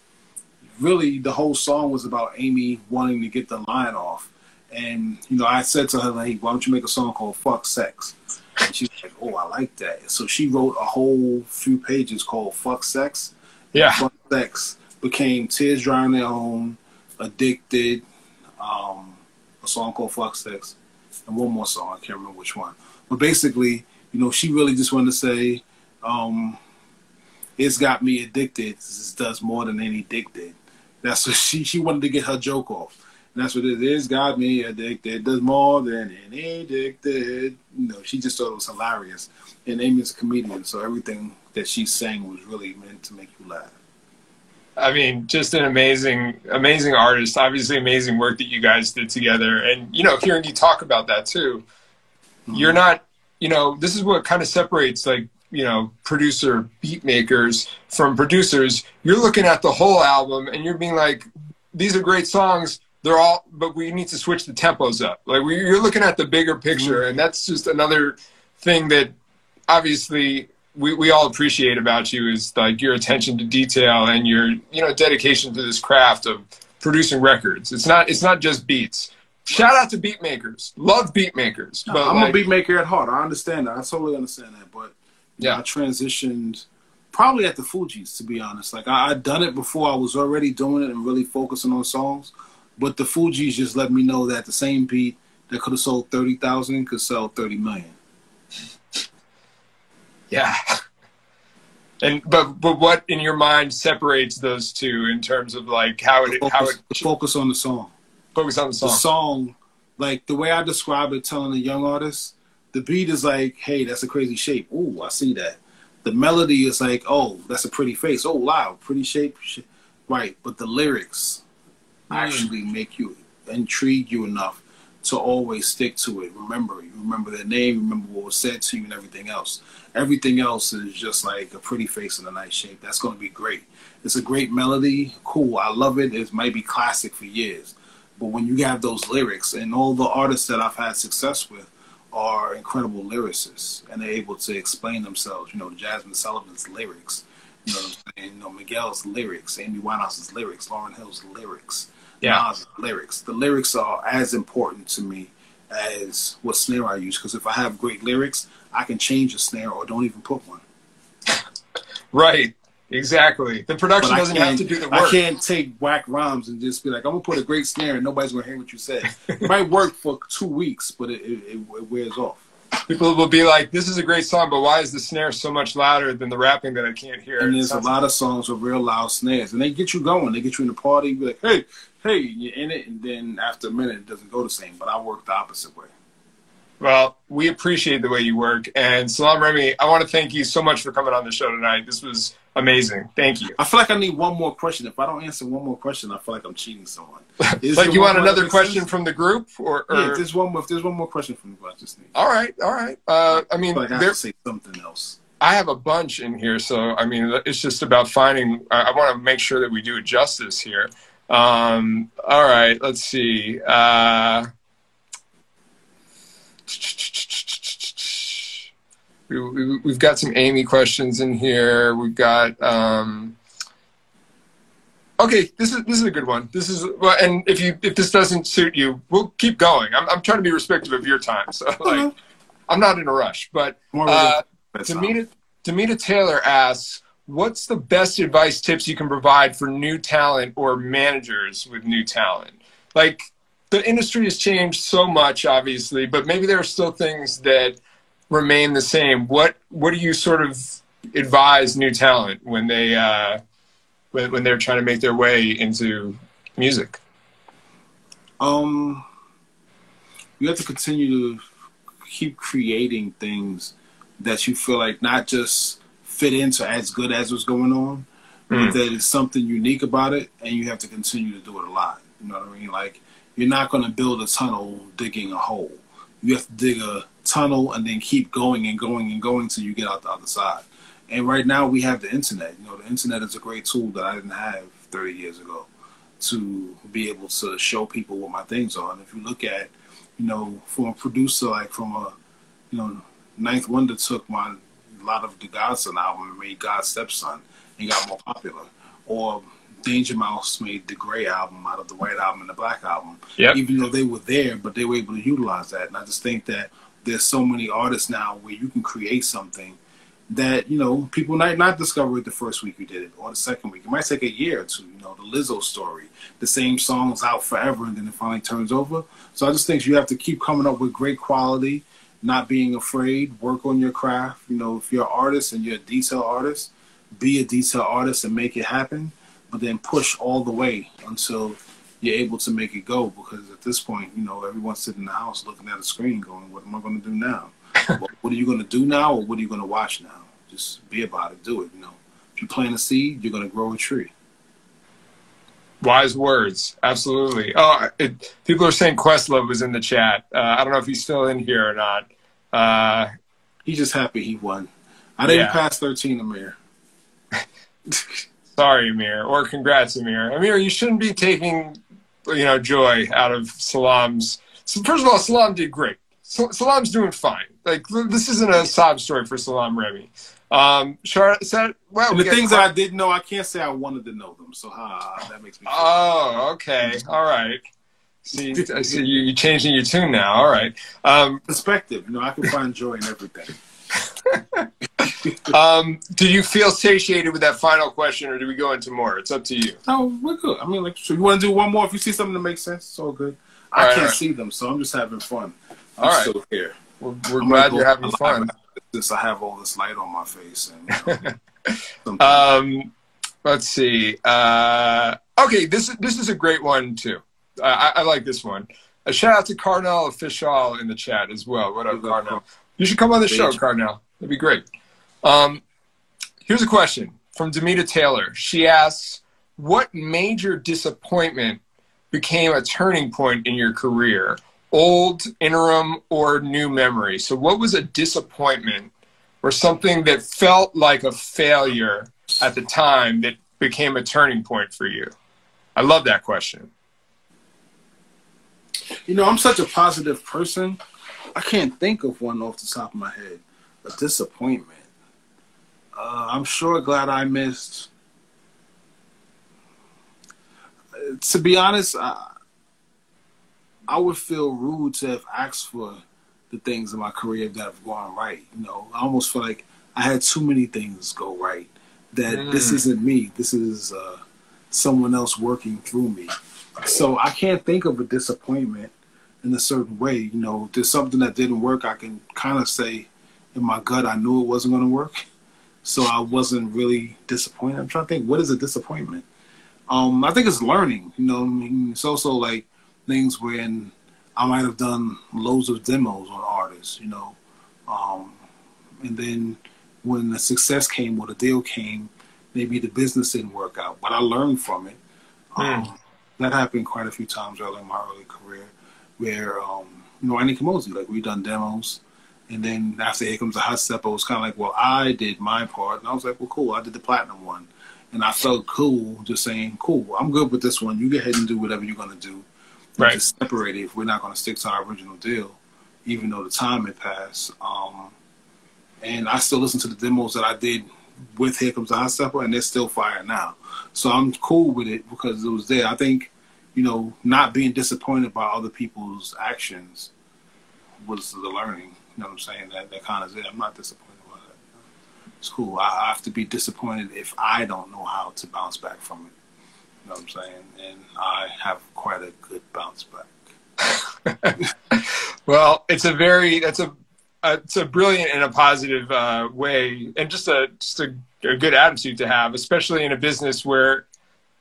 really the whole song was about Amy wanting to get the line off. And you know, I said to her like, "Why don't you make a song called Fuck Sex?" And she's like, "Oh, I like that." So she wrote a whole few pages called Fuck Sex. Yeah. Fuck Sex became Tears Dry on Their Own, Addicted, um, a song called Fuck Sex, and one more song. I can't remember which one. But basically, you know, she really just wanted to say, um, "It's got me addicted. This does more than any dick did." That's what she she wanted to get her joke off. And that's what it is. Got me addicted. Does more than any addicted. You know, she just thought it was hilarious. And Amy's a comedian, so everything that she sang was really meant to make you laugh. I mean, just an amazing, amazing artist. Obviously, amazing work that you guys did together. And you know, hearing you talk about that too, mm-hmm. you're not, you know, this is what kind of separates like you know producer beat makers from producers. You're looking at the whole album and you're being like, these are great songs. They're all, but we need to switch the tempos up. Like we, you're looking at the bigger picture, mm-hmm. and that's just another thing that obviously we, we all appreciate about you is like your attention to detail and your you know dedication to this craft of producing records. It's not it's not just beats. Shout out to beat makers. Love beat makers. But I'm like, a beat maker at heart. I understand that. I totally understand that. But you know, Yeah. I transitioned probably at the Fugees, to be honest. Like I, I'd done it before. I was already doing it and really focusing on songs. But the Fugees just let me know that the same beat that could have sold thirty thousand could sell thirty million. Yeah. And but but what in your mind separates those two in terms of like how it how Focus, it focus on the song. focus on the song. the song. song, like the way I describe it, telling a young artist, the beat is like, hey, that's a crazy shape. Ooh, I see that. The melody is like, oh, that's a pretty face. Oh, wow, pretty shape. Right, but the lyrics actually hmm. make you intrigue you enough to always stick to it. Remember, you remember their name, remember what was said to you, and everything else. Everything else is just like a pretty face in a nice shape. That's going to be great. It's a great melody. Cool. I love it. It might be classic for years. But when you have those lyrics, and all the artists that I've had success with are incredible lyricists, and they're able to explain themselves. You know, Jazmine Sullivan's lyrics. You know what I'm saying? You know, Miguel's lyrics, Amy Winehouse's lyrics, Lauryn Hill's lyrics, Yeah. Nas' lyrics. The lyrics are as important to me as what snare I use. Because if I have great lyrics, I can change a snare or don't even put one. Right. Exactly. The production doesn't have to do the work. I can't take whack rhymes and just be like, I'm gonna put a great snare and nobody's gonna hear what you said. it might work for two weeks, but it, it, it wears off. People will be like, "This is a great song, but why is the snare so much louder than the rapping that I can't hear?" And there's a lot of songs with real loud snares, and they get you going. They get you in the party. You be like, hey, hey, you're in it, and then after a minute, it doesn't go the same. But I work the opposite way. Well, we appreciate the way you work. And Salaam Remi, I want to thank you so much for coming on the show tonight. This was amazing. Thank you. I feel like I need one more question. If I don't answer one more question, I feel like I'm cheating someone. Like you want another question sense? from the group or, or Yeah, if there's one more. If there's one more question from you, I just need. all right, all right. Uh, I I mean, I have to say something else. I have a bunch in here, so I mean, it's just about finding. I, I want to make sure that we do it justice here. Um, all right, let's see. Uh, we, we've got some Amy questions in here. We've got. Um, okay, this is this is a good one. This is well, and if you if this doesn't suit you, we'll keep going. I'm I'm trying to be respectful of your time, so like, I'm not in a rush, but. Uh. Demita, Demita Taylor asks, "What's the best advice tips you can provide for new talent or managers with new talent? Like the industry has changed so much, obviously, but maybe there are still things that remain the same. What What do you sort of advise new talent when they uh, when, when they're trying to make their way into music?" Um, you have to continue to keep creating things that you feel like not just fit into as good as what's going on, Mm. but that is something unique about it, and you have to continue to do it a lot. You know what I mean? Like you're not going to build a tunnel digging a hole. You have to dig a tunnel and then keep going and going and going till you get out the other side. And right now we have the internet. You know, the internet is a great tool that I didn't have 30 years ago to be able to show people what my things are. And if you look at, you know, from a producer, like from a, you know, Ninth Wonder took my a lot of the God's Son album and made God's Stepson and got more popular. Or Danger Mouse made the Gray album out of the White album and the Black album. Yep. Even though they were there, but they were able to utilize that. And I just think that there's so many artists now where you can create something that you know people might not discover it the first week you did it or the second week. It might take a year or two. You know, the Lizzo story, the same song's out forever, and then it finally turns over. So I just think you have to keep coming up with great quality, not being afraid, work on your craft. You know, if you're an artist and you're a detail artist, be a detail artist and make it happen. But then push all the way until you're able to make it go. Because at this point, you know, everyone's sitting in the house looking at a screen, going, "What am I going to do now?" what, are you going to do now, or what are you going to watch now? Just be about it. Do it. You know, if you plant a seed, you're going to grow a tree. Wise words, absolutely. Oh, it, people are saying Questlove was in the chat. Uh, I don't know if he's still in here or not. Uh, He's just happy he won. I didn't Yeah. pass 13, Ahmir. sorry, Ahmir, or congrats, Ahmir. Ahmir, you shouldn't be taking, you know, joy out of Salaam's. So first of all, Salaam did great. Sa- Salaam's doing fine. Like this isn't a sob story for Salaam Remi. Um, Char- said, well, And we the things that I didn't know, I can't say I wanted to know them. So ha, that makes me. Oh, okay, all right. See, I see you, you're changing your tune now. All right. Um, perspective. You know, I can find joy in everything. um, do you feel satiated with that final question, or do we go into more? It's up to you. Oh, we're good. I mean, like, so you want to do one more? If you see something that makes sense, it's all good. I All right, can't right. see them, so I'm just having fun. I'm All right. still here. We're, we're glad gonna you're go having fun. Since I have all this light on my face, and you know, Um, let's see. Uh, okay, this is this is a great one too. I, I like this one. A shout out to Carnell Official in the chat as well. What up, Carnell? You should come on the show, Carnell. That'd be great. Um, here's a question from Demita Taylor. She asks, "What major disappointment became a turning point in your career? Old, interim, or new memory? So, what was a disappointment or something that felt like a failure at the time that became a turning point for you? I love that question. You know, I'm such a positive person. I can't think of one off the top of my head. A disappointment. Uh, I'm sure glad I missed. Uh, to be honest, I, I would feel rude to have asked for the things in my career that have gone right. You know, I almost feel like I had too many things go right. That this Mm. isn't me. This is uh, someone else working through me. So I can't think of a disappointment in a certain way. You know, there's something that didn't work. I can kind of say in my gut, I knew it wasn't going to work. So I wasn't really disappointed. I'm trying to think, what is a disappointment? Um, I think it's learning. You know, I mean, it's also like things when I might have done loads of demos on artists, you know. Um, and then when the success came or the deal came, maybe the business didn't work out, but I learned from it. Um, that happened quite a few times early in my early career, where um, you know, Ini Kamoze, like we done demos, and then after Here Comes the Hot Step, it was kind of like, well, I did my part, and I was like, well, cool, I did the platinum one, and I felt cool just saying, cool, I'm good with this one. You go ahead and do whatever you're gonna do. Right. Just separate it if we're not gonna stick to our original deal, even though the time had passed. Um, and I still listen to the demos that I did with Here Comes the Hot Stepper, and they're still fire now. So I'm cool with it because it was there. I think, you know, not being disappointed by other people's actions was the learning. You know what I'm saying? That that kind of. I'm not disappointed by it. It's cool. I, I have to be disappointed if I don't know how to bounce back from it. You know what I'm saying? And I have quite a good bounce back. Well, it's a very that's a uh, it's a brilliant and a positive uh, way, and just a just a, a good attitude to have, especially in a business where,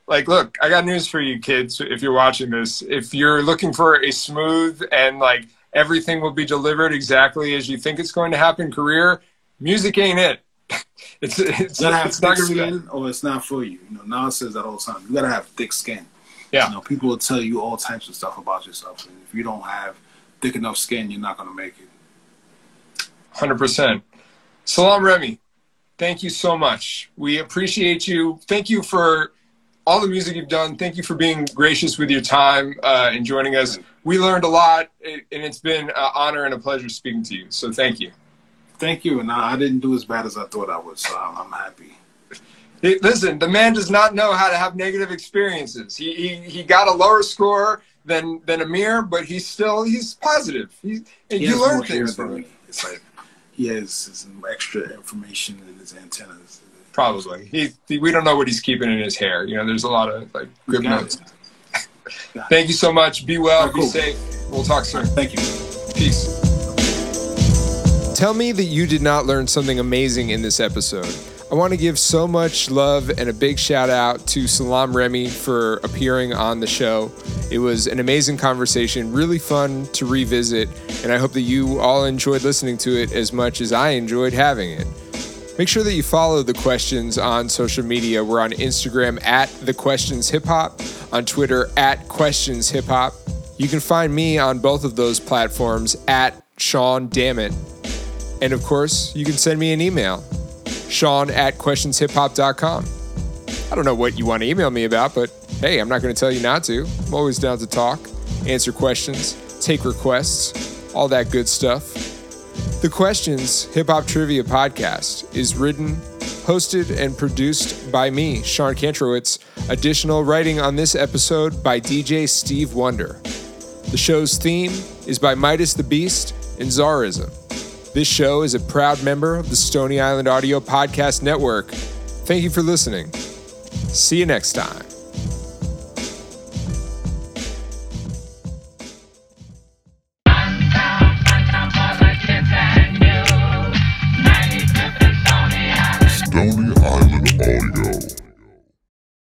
like, look, I got news for you, kids. If you're watching this, if you're looking for a smooth and like everything will be delivered exactly as you think it's going to happen career, music ain't it. It's it's, You gotta have it's not thick be skin, or it's not for you. You know, Nas says that all the time. You gotta have thick skin. Yeah. You know, people will tell you all types of stuff about yourself, and if you don't have thick enough skin, you're not gonna make it. Hundred percent. Salaam Remi, thank you so much. We appreciate you. Thank you for all the music you've done. Thank you for being gracious with your time uh, and joining us. We learned a lot, and it's been an honor and a pleasure speaking to you. So thank you. Thank you, and I, didn't do as bad as I thought I would, so I'm, happy. Hey, listen, the man does not know how to have negative experiences. He he, he got a lower score than than Ahmir, but he's still he's positive. He, and He you learn things from me. It's like he has some extra information in his antennas. Probably. He, he we don't know what he's keeping in his hair. You know, there's a lot of like good notes. it. Got it. Thank you so much. Be well. All right, Be cool. safe. We'll talk soon. Thank you. Peace. Tell me that you did not learn something amazing in this episode. I want to give so much love and a big shout out to Salaam Remi for appearing on the show. It was an amazing conversation, really fun to revisit, and I hope that you all enjoyed listening to it as much as I enjoyed having it. Make sure that you follow the questions on social media. We're on Instagram at the questions hip hop, on Twitter at questions hip hop. You can find me on both of those platforms at Sean Dammit. And of course, you can send me an email, Sean at questionshiphop.com. I don't know what you want to email me about, but hey, I'm not going to tell you not to. I'm always down to talk, answer questions, take requests, all that good stuff. The Questions Hip Hop Trivia Podcast is written, hosted, and produced by me, Sean Kantrowitz. Additional writing on this episode by DJ Steve Wonder. The show's theme is by Midas the Beast and Czarism. This show is a proud member of the Stony Island Audio Podcast Network. Thank you for listening. See you next time.